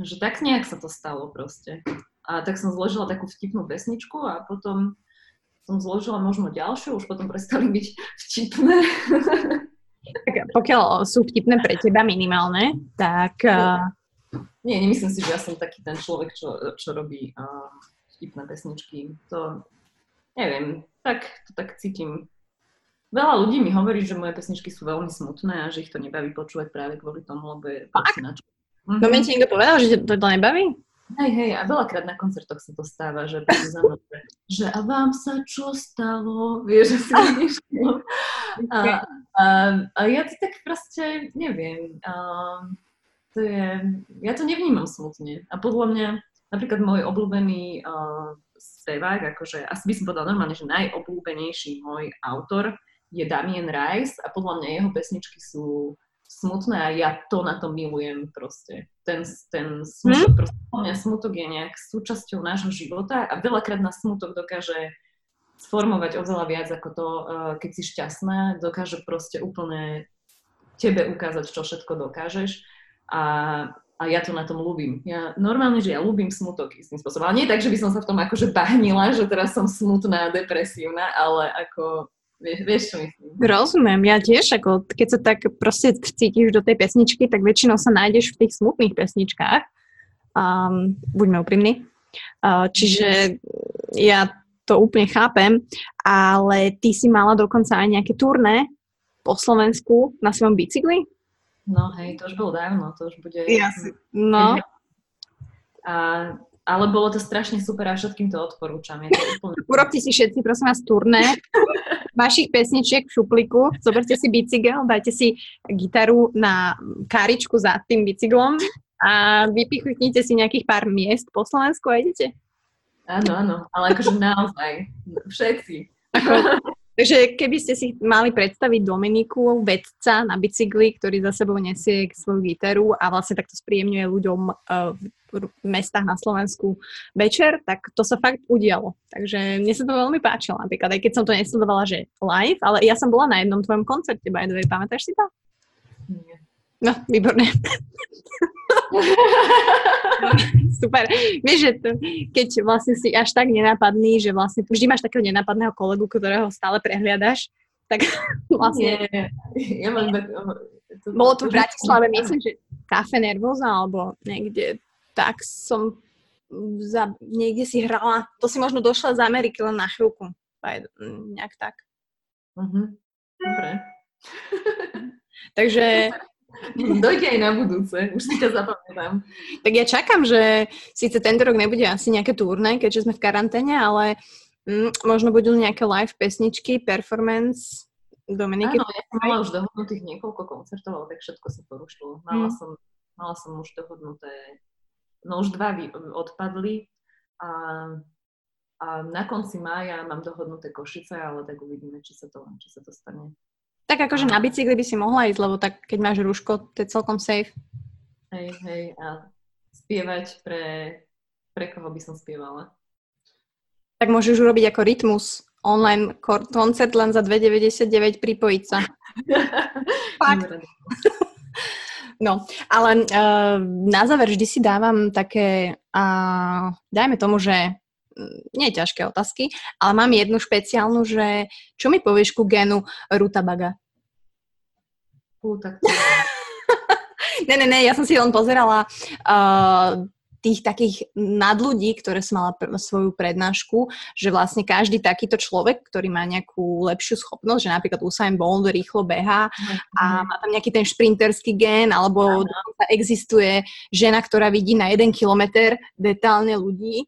[SPEAKER 3] že tak nejak sa to stalo proste. A tak som zložila takú vtipnú pesničku a potom som zložila možno ďalšie, už potom prestali byť vtipné.
[SPEAKER 2] Tak pokiaľ sú vtipné pre teba minimálne, tak... Uh...
[SPEAKER 3] Nie, nemyslím si, že ja som taký ten človek, čo, čo robí uh, vtipné pesničky. To, neviem, tak to tak cítim. Veľa ľudí mi hovorí, že moje pesničky sú veľmi smutné a že ich to nebaví počúvať práve kvôli tomu, lebo je
[SPEAKER 2] Fakt? Mm-hmm. To mi ti niekto povedal, že to, to nebaví?
[SPEAKER 3] Hej, hej, a veľakrát na koncertoch sa to stáva, že mnou, že a vám sa čo stalo, vieš, že si vidíš. A, a, a ja to tak proste neviem. A, to je, ja to nevnímam smutne. A podľa mňa, napríklad môj obľúbený uh, spevák, akože asi by som povedala normálne, že najobľúbenejší môj autor je Damien Rice a podľa mňa jeho pesničky sú smutné a ja to na to milujem proste. Ten, ten smutok, hmm? proste, mňa smutok je nejak súčasťou nášho života a veľakrát nás smutok dokáže sformovať oveľa viac ako to, uh, keď si šťastná, dokáže proste úplne tebe ukázať, čo všetko dokážeš a, a ja to na tom ľúbim. Ja normálne, že ja ľúbim smutok istým spôsobom, ale nie tak, že by som sa v tom akože bahnila, že teraz som smutná, depresívna, ale ako Vieš, vieš čo myslím.
[SPEAKER 2] Rozumiem, ja tiež, ako keď sa tak proste cítiš do tej pesničky, tak väčšinou sa nájdeš v tých smutných pesničkách. Um, buďme úprimní. Uh, čiže ja to úplne chápem, ale ty si mala dokonca aj nejaké turné po Slovensku na svojom bicykli?
[SPEAKER 3] No hej, to už bolo dávno, to už bude...
[SPEAKER 2] Jasne. No.
[SPEAKER 3] A ale bolo to strašne super a všetkým to odporúčam. Je to úplne...
[SPEAKER 2] Urobte si všetci, prosím vás, turné [LAUGHS] vašich pesničiek v šupliku, zoberte si bicykel, dajte si gitaru na karičku za tým bicyklom a vypichnite si nejakých pár miest po Slovensku a idete.
[SPEAKER 3] Áno, áno, ale akože naozaj, všetci.
[SPEAKER 2] Takže keby ste si mali predstaviť Dominiku, vedca na bicykli, ktorý za sebou nesie svoju gitaru a vlastne takto spríjemňuje ľuďom uh, mestách na Slovensku večer, tak to sa fakt udialo. Takže mne sa to veľmi páčilo napríklad, aj keď som to nesledovala, že live, ale ja som bola na jednom tvojom koncerte, by the way, pamätáš si to?
[SPEAKER 3] Nie.
[SPEAKER 2] No, výborné. [LAUGHS] Super. Vieš, že to, keď vlastne si až tak nenápadný, že vlastne vždy máš takého nenápadného kolegu, ktorého stále prehliadaš, tak [LAUGHS] vlastne...
[SPEAKER 3] Nie, ja mám
[SPEAKER 2] Bolo to v Bratislave, myslím, že kafe Nervoza, alebo niekde, tak som za, niekde si hrala, to si možno došla z Ameriky len na chvíľku. Nejak tak.
[SPEAKER 3] Uh-huh. Dobre. [LAUGHS]
[SPEAKER 2] Takže... [LAUGHS]
[SPEAKER 3] Dojde aj na budúce, už si ťa zapamätám.
[SPEAKER 2] Tak ja čakám, že síce tento rok nebude asi nejaké turné, keďže sme v karanténe, ale mm, možno budú nejaké live pesničky, performance, Dominiky.
[SPEAKER 3] Áno, ja som mala už dohodnutých niekoľko koncertov, ale tak všetko sa porušilo. Mala, mm. som, mala som už dohodnuté, no už dva odpadli a, a na konci mája mám dohodnuté Košice, ale tak uvidíme, či sa to, či sa to stane.
[SPEAKER 2] Tak akože na bicykli by si mohla ísť, lebo tak keď máš rúško, to je celkom safe.
[SPEAKER 3] Hej, hej, a spievať pre, pre koho by som spievala?
[SPEAKER 2] Tak môžeš urobiť ako rytmus online koncert len za 2,99 pripojiť sa. [LAUGHS] Fakt. [LAUGHS] No, ale uh, na záver vždy si dávam také, uh, dajme tomu, že nie ťažké otázky, ale mám jednu špeciálnu, že čo mi povieš ku genu rutabaga?
[SPEAKER 3] Tak [LAUGHS]
[SPEAKER 2] ne, ne, ne, ja som si len pozerala uh, tých takých nadľudí, ktoré som mala pr- svoju prednášku, že vlastne každý takýto človek, ktorý má nejakú lepšiu schopnosť, že napríklad Usain Bolt rýchlo beha a mhm. má tam nejaký ten šprinterský gen, alebo existuje žena, ktorá vidí na jeden kilometr detálne ľudí,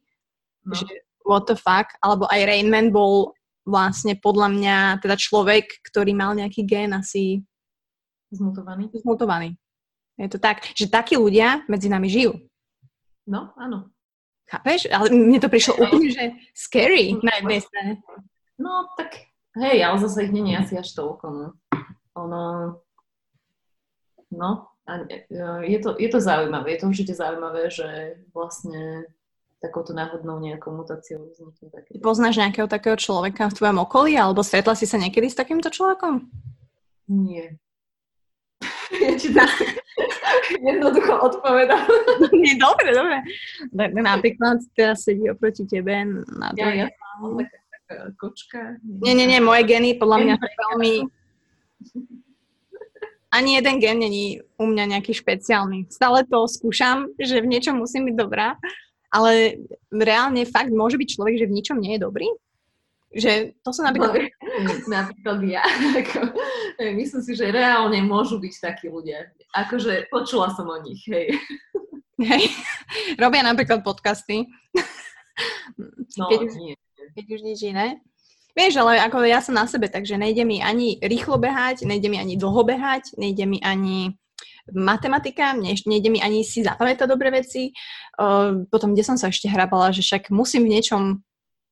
[SPEAKER 2] no. že what the fuck, alebo aj Rainman bol vlastne podľa mňa teda človek, ktorý mal nejaký gen asi
[SPEAKER 3] zmutovaný.
[SPEAKER 2] Zmutovaný. Je to tak, že takí ľudia medzi nami žijú.
[SPEAKER 3] No, áno.
[SPEAKER 2] Chápeš? Ale mne to prišlo úplne, že scary na jednej strane.
[SPEAKER 3] No, tak hej, ale zase ich je asi až toľko, no. Ono, no, a je to, je to zaujímavé, je to určite zaujímavé, že vlastne takouto náhodnou nejakou mutáciou vznikne také.
[SPEAKER 2] Poznáš nejakého takého človeka v tvojom okolí, alebo stretla si sa niekedy s takýmto človekom?
[SPEAKER 3] Nie. [LAUGHS] ja ti [LAUGHS] Jednoducho odpovedám.
[SPEAKER 2] dobre, dobre. Napríklad teraz sedí oproti tebe na
[SPEAKER 3] to. Ja, ja taká, kočka.
[SPEAKER 2] Nie, nie, nie, moje geny podľa mňa sú veľmi... Ani jeden gen není u mňa nejaký špeciálny. Stále to skúšam, že v niečom musím byť dobrá, ale reálne fakt môže byť človek, že v ničom nie je dobrý že to sa napríklad...
[SPEAKER 3] No, napríklad ja. [LAUGHS] Myslím si, že reálne môžu byť takí ľudia. Akože počula som o nich, hej.
[SPEAKER 2] Hej. Robia napríklad podcasty.
[SPEAKER 3] No, keď už, nie.
[SPEAKER 2] Keď už nič iné. Vieš, ale ako ja som na sebe, takže nejde mi ani rýchlo behať, nejde mi ani dlho behať, nejde mi ani matematika, nejde mi ani si zapamätať dobré veci. Uh, potom, kde som sa ešte hrabala, že však musím v niečom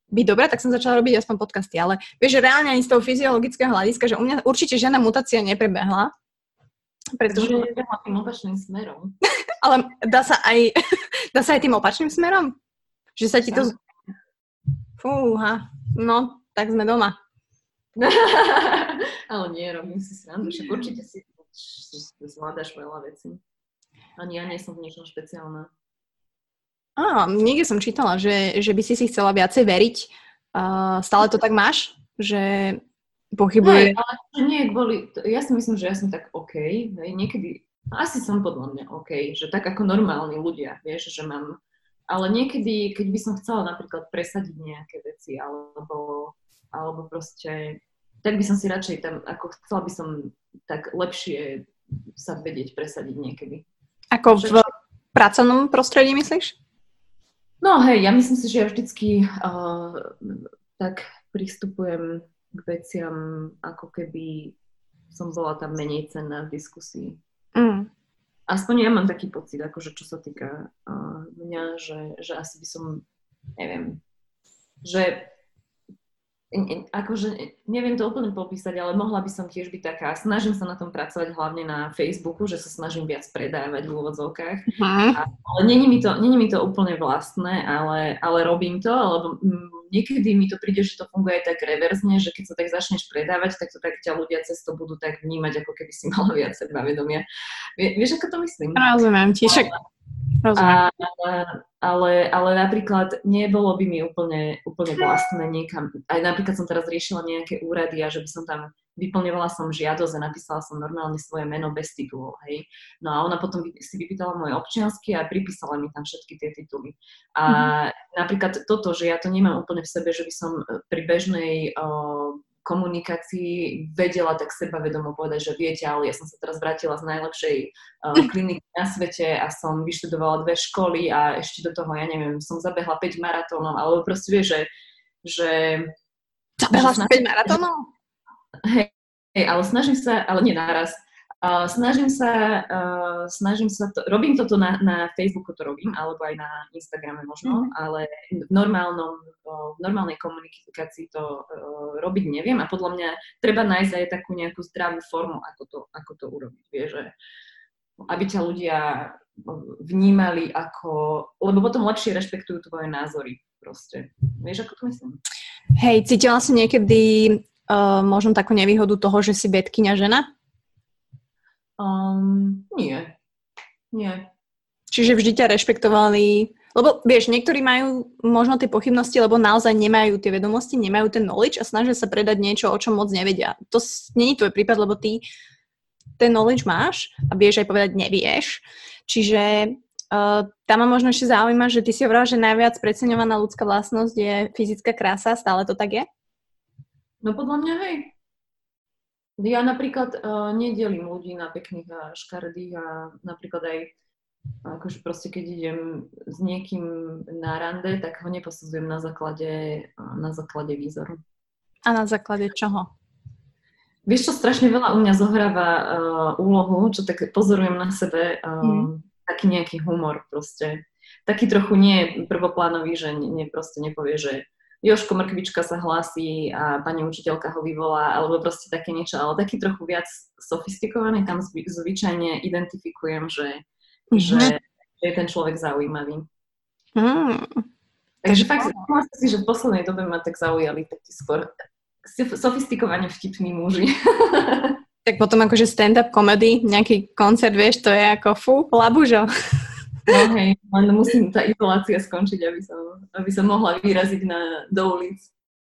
[SPEAKER 2] byť dobrá, tak som začala robiť aspoň podcasty, ale vieš, že reálne ani z toho fyziologického hľadiska, že u mňa určite žiadna mutácia neprebehla.
[SPEAKER 3] Pretože... Takže tým opačným smerom. [LAUGHS]
[SPEAKER 2] ale dá sa aj, [LAUGHS] dá sa aj tým opačným smerom? Že sa ti to... Fúha, no, tak sme doma. [LAUGHS]
[SPEAKER 3] ale nie, robím si srandu, však určite si, si zvládaš veľa vecí. Ani ja nie som v niečom špeciálna.
[SPEAKER 2] Á, niekde som čítala, že, že by si si chcela viacej veriť. Uh, stále to tak máš? Že pochybuje?
[SPEAKER 3] Hej, ale nie kvôli... Ja si myslím, že ja som tak OK. Hej, niekedy... Asi som podľa mňa OK. Že tak ako normálni ľudia, vieš, že mám... Ale niekedy, keď by som chcela napríklad presadiť nejaké veci, alebo, alebo proste... Tak by som si radšej tam... Ako chcela by som tak lepšie sa vedieť presadiť niekedy.
[SPEAKER 2] Ako v pracovnom prostredí myslíš?
[SPEAKER 3] No hej, ja myslím si, že ja vždycky uh, tak pristupujem k veciam, ako keby som bola tam menej cenná v diskusii. Mm. Aspoň ja mám taký pocit, akože čo sa týka uh, mňa, že, že asi by som, neviem, že akože neviem to úplne popísať, ale mohla by som tiež byť taká, snažím sa na tom pracovať hlavne na Facebooku, že sa snažím viac predávať v úvodzovkách. Uh-huh. ale není mi, to, není mi to úplne vlastné, ale, ale robím to, lebo niekedy mi to príde, že to funguje tak reverzne, že keď sa tak začneš predávať, tak to tak ťa ľudia cez to budú tak vnímať, ako keby si [LAUGHS] mala viac sebavedomia. Vie, vieš, ako to myslím?
[SPEAKER 2] Rozumiem ti, však
[SPEAKER 3] A, ale, ale napríklad nebolo by mi úplne, úplne vlastné niekam. Aj napríklad som teraz riešila nejaké úrady a že by som tam vyplňovala som žiadosť a napísala som normálne svoje meno bez titulov, hej. No a ona potom si vypýtala môj občiansky a pripísala mi tam všetky tie tituly. A mm-hmm. napríklad toto, že ja to nemám úplne v sebe, že by som pri bežnej uh, komunikácii vedela tak sebavedomo povedať, že viete, ale ja som sa teraz vrátila z najlepšej uh, [LAUGHS] kliniky na svete a som vyštudovala dve školy a ešte do toho, ja neviem, som zabehla 5 maratónov, alebo proste vieš, že, že
[SPEAKER 2] Zabehla si 5 maratónov?
[SPEAKER 3] Hej, hej, ale snažím sa, ale nie naraz, Uh, snažím sa, uh, snažím sa to, robím toto na, na Facebooku, to robím, alebo aj na Instagrame možno, mm. ale v, normálnom, uh, v normálnej komunikácii to uh, robiť neviem a podľa mňa treba nájsť aj takú nejakú zdravú formu, ako to, ako to urobiť, vie, že aby ťa ľudia vnímali ako, lebo potom lepšie rešpektujú tvoje názory proste. Vieš, ako to myslím?
[SPEAKER 2] Hej, cítila si niekedy uh, možno takú nevýhodu toho, že si vedkynia žena?
[SPEAKER 3] Um, nie. Nie.
[SPEAKER 2] Čiže vždy ťa rešpektovali, lebo vieš, niektorí majú možno tie pochybnosti, lebo naozaj nemajú tie vedomosti, nemajú ten knowledge a snažia sa predať niečo, o čom moc nevedia. To není tvoj prípad, lebo ty ten knowledge máš a vieš aj povedať nevieš. Čiže uh, tam ma možno ešte zaujíma, že ty si hovorila, že najviac preceňovaná ľudská vlastnosť je fyzická krása, stále to tak je?
[SPEAKER 3] No podľa mňa hej. Ja napríklad uh, nedelím ľudí na pekných a škaredých a napríklad aj akože proste keď idem s niekým na rande, tak ho neposudzujem na základe, na základe výzoru.
[SPEAKER 2] A na základe čoho?
[SPEAKER 3] Vieš, čo strašne veľa u mňa zohráva uh, úlohu, čo tak pozorujem na sebe, uh, mm. taký nejaký humor proste. Taký trochu nie prvoplánový, že nie, nie proste nepovie, že Joško Mrkvička sa hlási a pani učiteľka ho vyvolá, alebo proste také niečo, ale taký trochu viac sofistikovaný, tam zvy, zvyčajne identifikujem, že, mm-hmm. že, že je ten človek zaujímavý. Mm. Takže fakt, myslím si, že v poslednej dobe ma tak zaujali takí skôr sofistikovane vtipní muži. [LAUGHS]
[SPEAKER 2] tak potom akože stand-up comedy, nejaký koncert, vieš, to je ako fú, labužo.
[SPEAKER 3] No hej, len musím tá izolácia skončiť, aby som, aby som mohla vyraziť na, do ulic.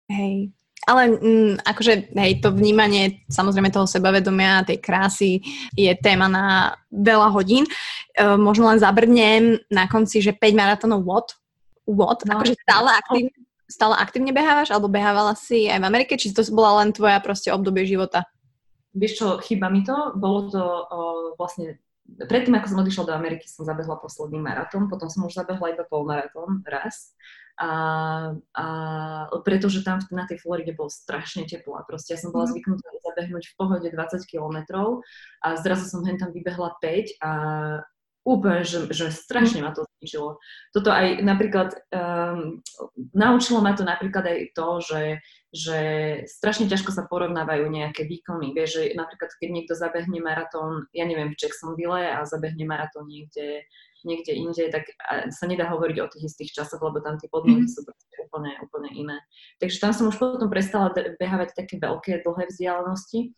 [SPEAKER 2] Hej, ale mm, akože, hej, to vnímanie samozrejme toho sebavedomia, tej krásy je téma na veľa hodín. E, možno len zabrdnem na konci, že 5 maratónov what? What? No, akože stále aktívne, stále aktívne behávaš? Alebo behávala si aj v Amerike? Či to bola len tvoja proste obdobie života?
[SPEAKER 3] Vieš čo, chýba mi to. Bolo to o, vlastne predtým, ako som odišla do Ameriky, som zabehla posledný maratón, potom som už zabehla iba polmaratón raz. A, a pretože tam na tej Floride bolo strašne teplo a proste ja som bola mhm. zvyknutá zabehnúť v pohode 20 kilometrov a zrazu som hen tam vybehla 5 a úplne, že, že strašne ma to zničilo. Toto aj napríklad, um, naučilo ma to napríklad aj to, že, že strašne ťažko sa porovnávajú nejaké výkony. Vieš, že napríklad keď niekto zabehne maratón, ja neviem, v Jacksonville a zabehne maratón niekde, niekde inde, tak sa nedá hovoriť o tých istých časoch, lebo tam tie podmienky mm-hmm. sú úplne, úplne iné. Takže tam som už potom prestala behávať také veľké, dlhé vzdialenosti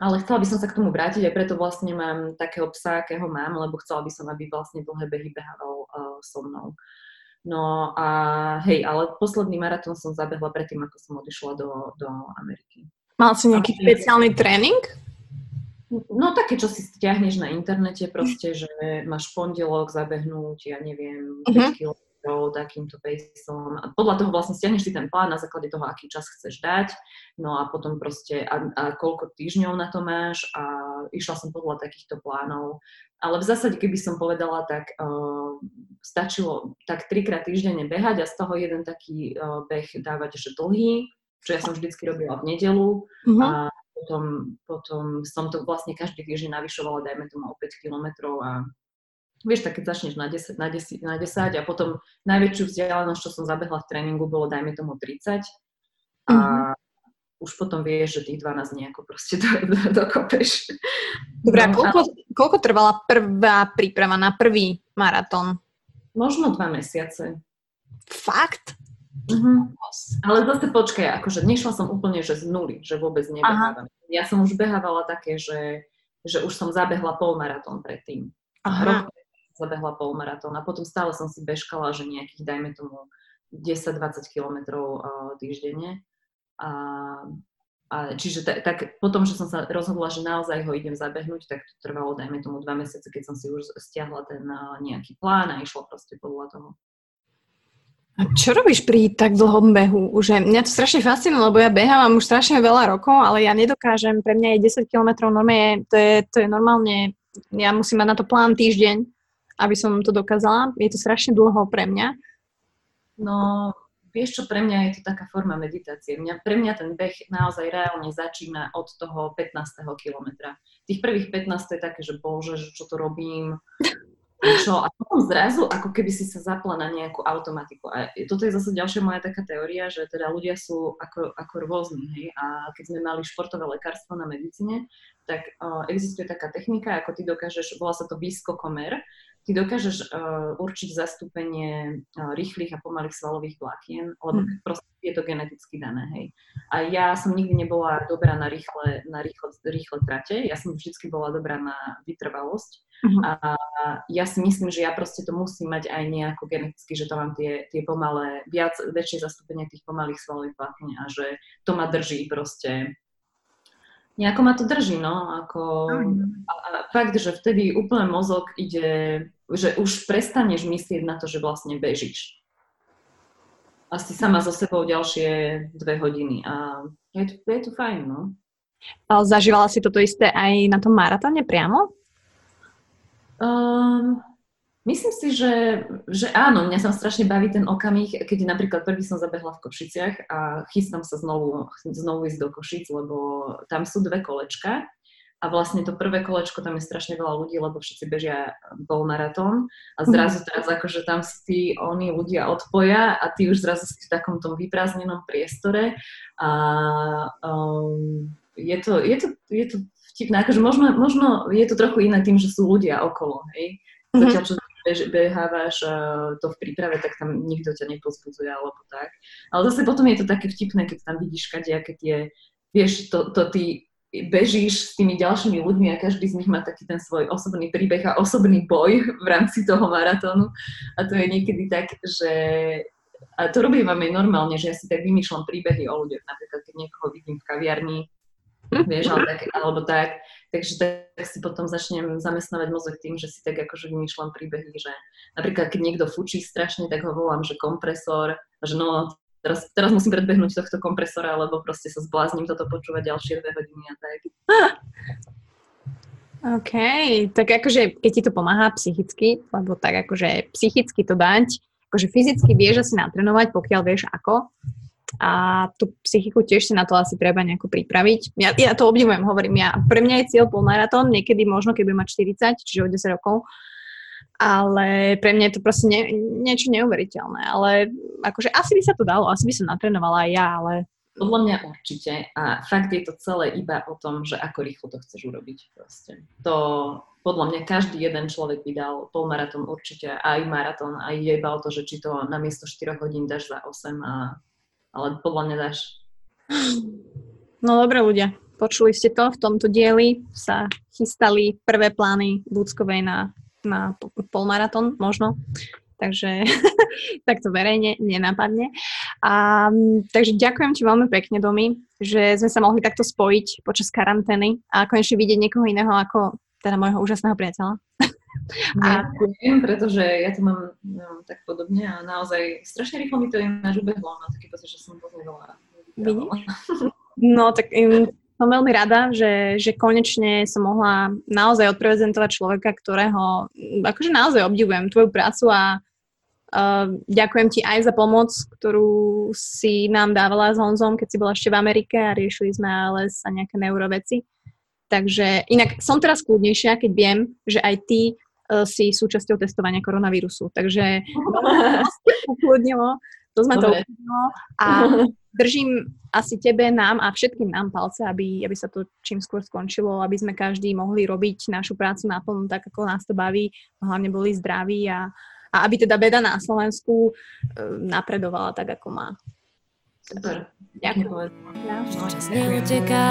[SPEAKER 3] ale chcela by som sa k tomu vrátiť a preto vlastne mám takého psa, akého mám, lebo chcela by som, aby vlastne dlhé behy behával uh, so mnou. No a hej, ale posledný maratón som zabehla predtým, ako som odišla do, do Ameriky.
[SPEAKER 2] Mal si nejaký a, špeciálny tréning?
[SPEAKER 3] No také, čo si stiahneš na internete, proste, že máš pondelok zabehnúť, ja neviem, 5 uh-huh. Kg takýmto paceom. A podľa toho vlastne stiahneš si ten plán na základe toho, aký čas chceš dať, no a potom proste a, a koľko týždňov na to máš a išla som podľa takýchto plánov. Ale v zásade, keby som povedala, tak uh, stačilo tak trikrát týždenne behať a z toho jeden taký uh, beh dávať že dlhý, čo ja som vždycky robila v nedelu uh-huh. a potom, potom som to vlastne každý týždeň navyšovala, dajme tomu o 5 kilometrov a vieš, tak keď začneš na 10, na 10, na 10 a potom najväčšiu vzdialenosť, čo som zabehla v tréningu, bolo dajme tomu 30 a mm-hmm. už potom vieš, že tých 12 nejako proste do, do, dokopeš.
[SPEAKER 2] Dobre, no, koľko, a... koľko trvala prvá príprava na prvý maratón?
[SPEAKER 3] Možno dva mesiace.
[SPEAKER 2] Fakt?
[SPEAKER 3] Mm-hmm. Ale zase počkaj, akože nešla som úplne, že z nuly, že vôbec nebehávam. Aha. Ja som už behávala také, že, že už som zabehla polmaratón predtým. Aha zabehla polmaratón a potom stále som si bežkala, že nejakých, dajme tomu, 10-20 kilometrov týždenne. A, a čiže t- tak potom, že som sa rozhodla, že naozaj ho idem zabehnúť, tak to trvalo, dajme tomu, dva mesiace, keď som si už stiahla ten nejaký plán a išlo proste podľa toho.
[SPEAKER 2] A čo robíš pri tak dlhom behu? Už mňa to strašne fascinuje, lebo ja behám už strašne veľa rokov, ale ja nedokážem, pre mňa je 10 km normálne, to je, to je normálne, ja musím mať na to plán týždeň, aby som to dokázala. Je to strašne dlho pre mňa.
[SPEAKER 3] No, vieš čo, pre mňa je to taká forma meditácie. Mňa, pre mňa ten beh naozaj reálne začína od toho 15. kilometra. Tých prvých 15 je také, že bože, že čo to robím, čo a potom zrazu ako keby si sa zapla na nejakú automatiku. A toto je zase ďalšia moja taká teória, že teda ľudia sú ako, ako rôzni, hej, a keď sme mali športové lekárstvo na medicíne, tak uh, existuje taká technika, ako ty dokážeš, volá sa to výskokomer, ty dokážeš uh, určiť zastúpenie uh, rýchlych a pomalých svalových vlákien, lebo mm. proste je to geneticky dané, hej. A ja som nikdy nebola dobrá na rýchle, na rýchle, rýchle trate, ja som vždycky bola dobrá na vytrvalosť. Mm. A ja si myslím, že ja proste to musím mať aj nejako geneticky, že to mám tie, tie pomalé, viac, väčšie zastúpenie tých pomalých svalových vlákien a že to ma drží proste nejako ma to drží, no, ako a, a fakt, že vtedy úplne mozog ide, že už prestaneš myslieť na to, že vlastne bežíš. Asi sama so sebou ďalšie dve hodiny a je to, je to fajn, no.
[SPEAKER 2] Ale zažívala si toto isté aj na tom maratóne priamo?
[SPEAKER 3] Um, Myslím si, že, že áno, mňa sa strašne baví ten okamih, keď napríklad prvý som zabehla v Košiciach a chystám sa znovu, znovu ísť do Košic, lebo tam sú dve kolečka a vlastne to prvé kolečko, tam je strašne veľa ľudí, lebo všetci bežia polmaratón a zrazu mhm. teraz akože tam si oni ľudia odpoja a ty už zrazu si v takom tom vyprázdnenom priestore a um, je, to, je, to, je to vtipné, akože možno, možno je to trochu iné tým, že sú ľudia okolo, hej, mhm. Zatiaľ, čo bež, behávaš uh, to v príprave, tak tam nikto ťa nepozbudzuje alebo tak. Ale zase potom je to také vtipné, keď tam vidíš kadejaké tie, vieš, to, to ty bežíš s tými ďalšími ľuďmi a každý z nich má taký ten svoj osobný príbeh a osobný boj v rámci toho maratónu. A to je niekedy tak, že a to robím aj normálne, že ja si tak vymýšľam príbehy o ľuďoch. Napríklad, keď niekoho vidím v kaviarni, vieš, ale tak, alebo tak. Takže tak si potom začnem zamestnávať mozog tým, že si tak akože vymýšľam príbehy, že napríklad keď niekto fučí strašne, tak ho volám, že kompresor, že no, teraz, teraz musím predbehnúť tohto kompresora, lebo proste sa zblázním toto počúvať ďalšie dve hodiny a tak. [LAUGHS]
[SPEAKER 2] OK, tak akože keď ti to pomáha psychicky, lebo tak akože psychicky to dať, akože fyzicky vieš asi natrenovať, pokiaľ vieš ako, a tú psychiku tiež si na to asi treba nejako pripraviť. Ja, ja to obdivujem, hovorím ja. Pre mňa je cieľ polmaratón, niekedy možno, budem mať 40, čiže o 10 rokov, ale pre mňa je to proste nie, niečo neuveriteľné. Ale akože asi by sa to dalo, asi by som natrenovala aj ja, ale...
[SPEAKER 3] Podľa mňa určite. A fakt je to celé iba o tom, že ako rýchlo to chceš urobiť proste. To podľa mňa každý jeden človek by dal polmaratón určite, aj maratón, aj je iba o to, že či to namiesto 4 hodín dáš za 8 a ale podľa mňa dáš.
[SPEAKER 2] No dobre ľudia, počuli ste to, v tomto dieli sa chystali prvé plány Búckovej na, na polmaratón možno, takže [LAUGHS] tak to verejne nenapadne. A, takže ďakujem ti veľmi pekne, Domi, že sme sa mohli takto spojiť počas karantény a konečne vidieť niekoho iného ako teda môjho úžasného priateľa. [LAUGHS]
[SPEAKER 3] Ďakujem, pretože ja to mám no, tak podobne a naozaj strašne rýchlo mi to ináč ubehlo. Mám taký pocit, že som veľmi veľa [LAUGHS]
[SPEAKER 2] No tak um, som veľmi rada, že, že konečne som mohla naozaj odprezentovať človeka, ktorého akože naozaj obdivujem tvoju prácu a uh, ďakujem ti aj za pomoc, ktorú si nám dávala s Honzom, keď si bola ešte v Amerike a riešili sme ale sa nejaké neuroveci. Takže inak som teraz kľudnejšia, keď viem, že aj ty uh, si súčasťou testovania koronavírusu. Takže [LAUGHS] ukludnilo, to sme Dobre. to ukludnilo. A držím asi tebe, nám a všetkým nám palce, aby, aby sa to čím skôr skončilo, aby sme každý mohli robiť našu prácu naplno tak, ako nás to baví, hlavne boli zdraví a, a aby teda beda na Slovensku uh, napredovala tak, ako má.
[SPEAKER 3] Super.
[SPEAKER 2] Ďakujem.
[SPEAKER 1] Čas neuteká,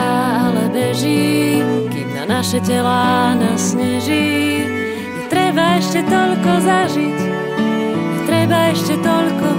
[SPEAKER 1] ale beží, kým na naše telá nasneží. Je treba treba ešte toľko zažiť, treba ešte toľko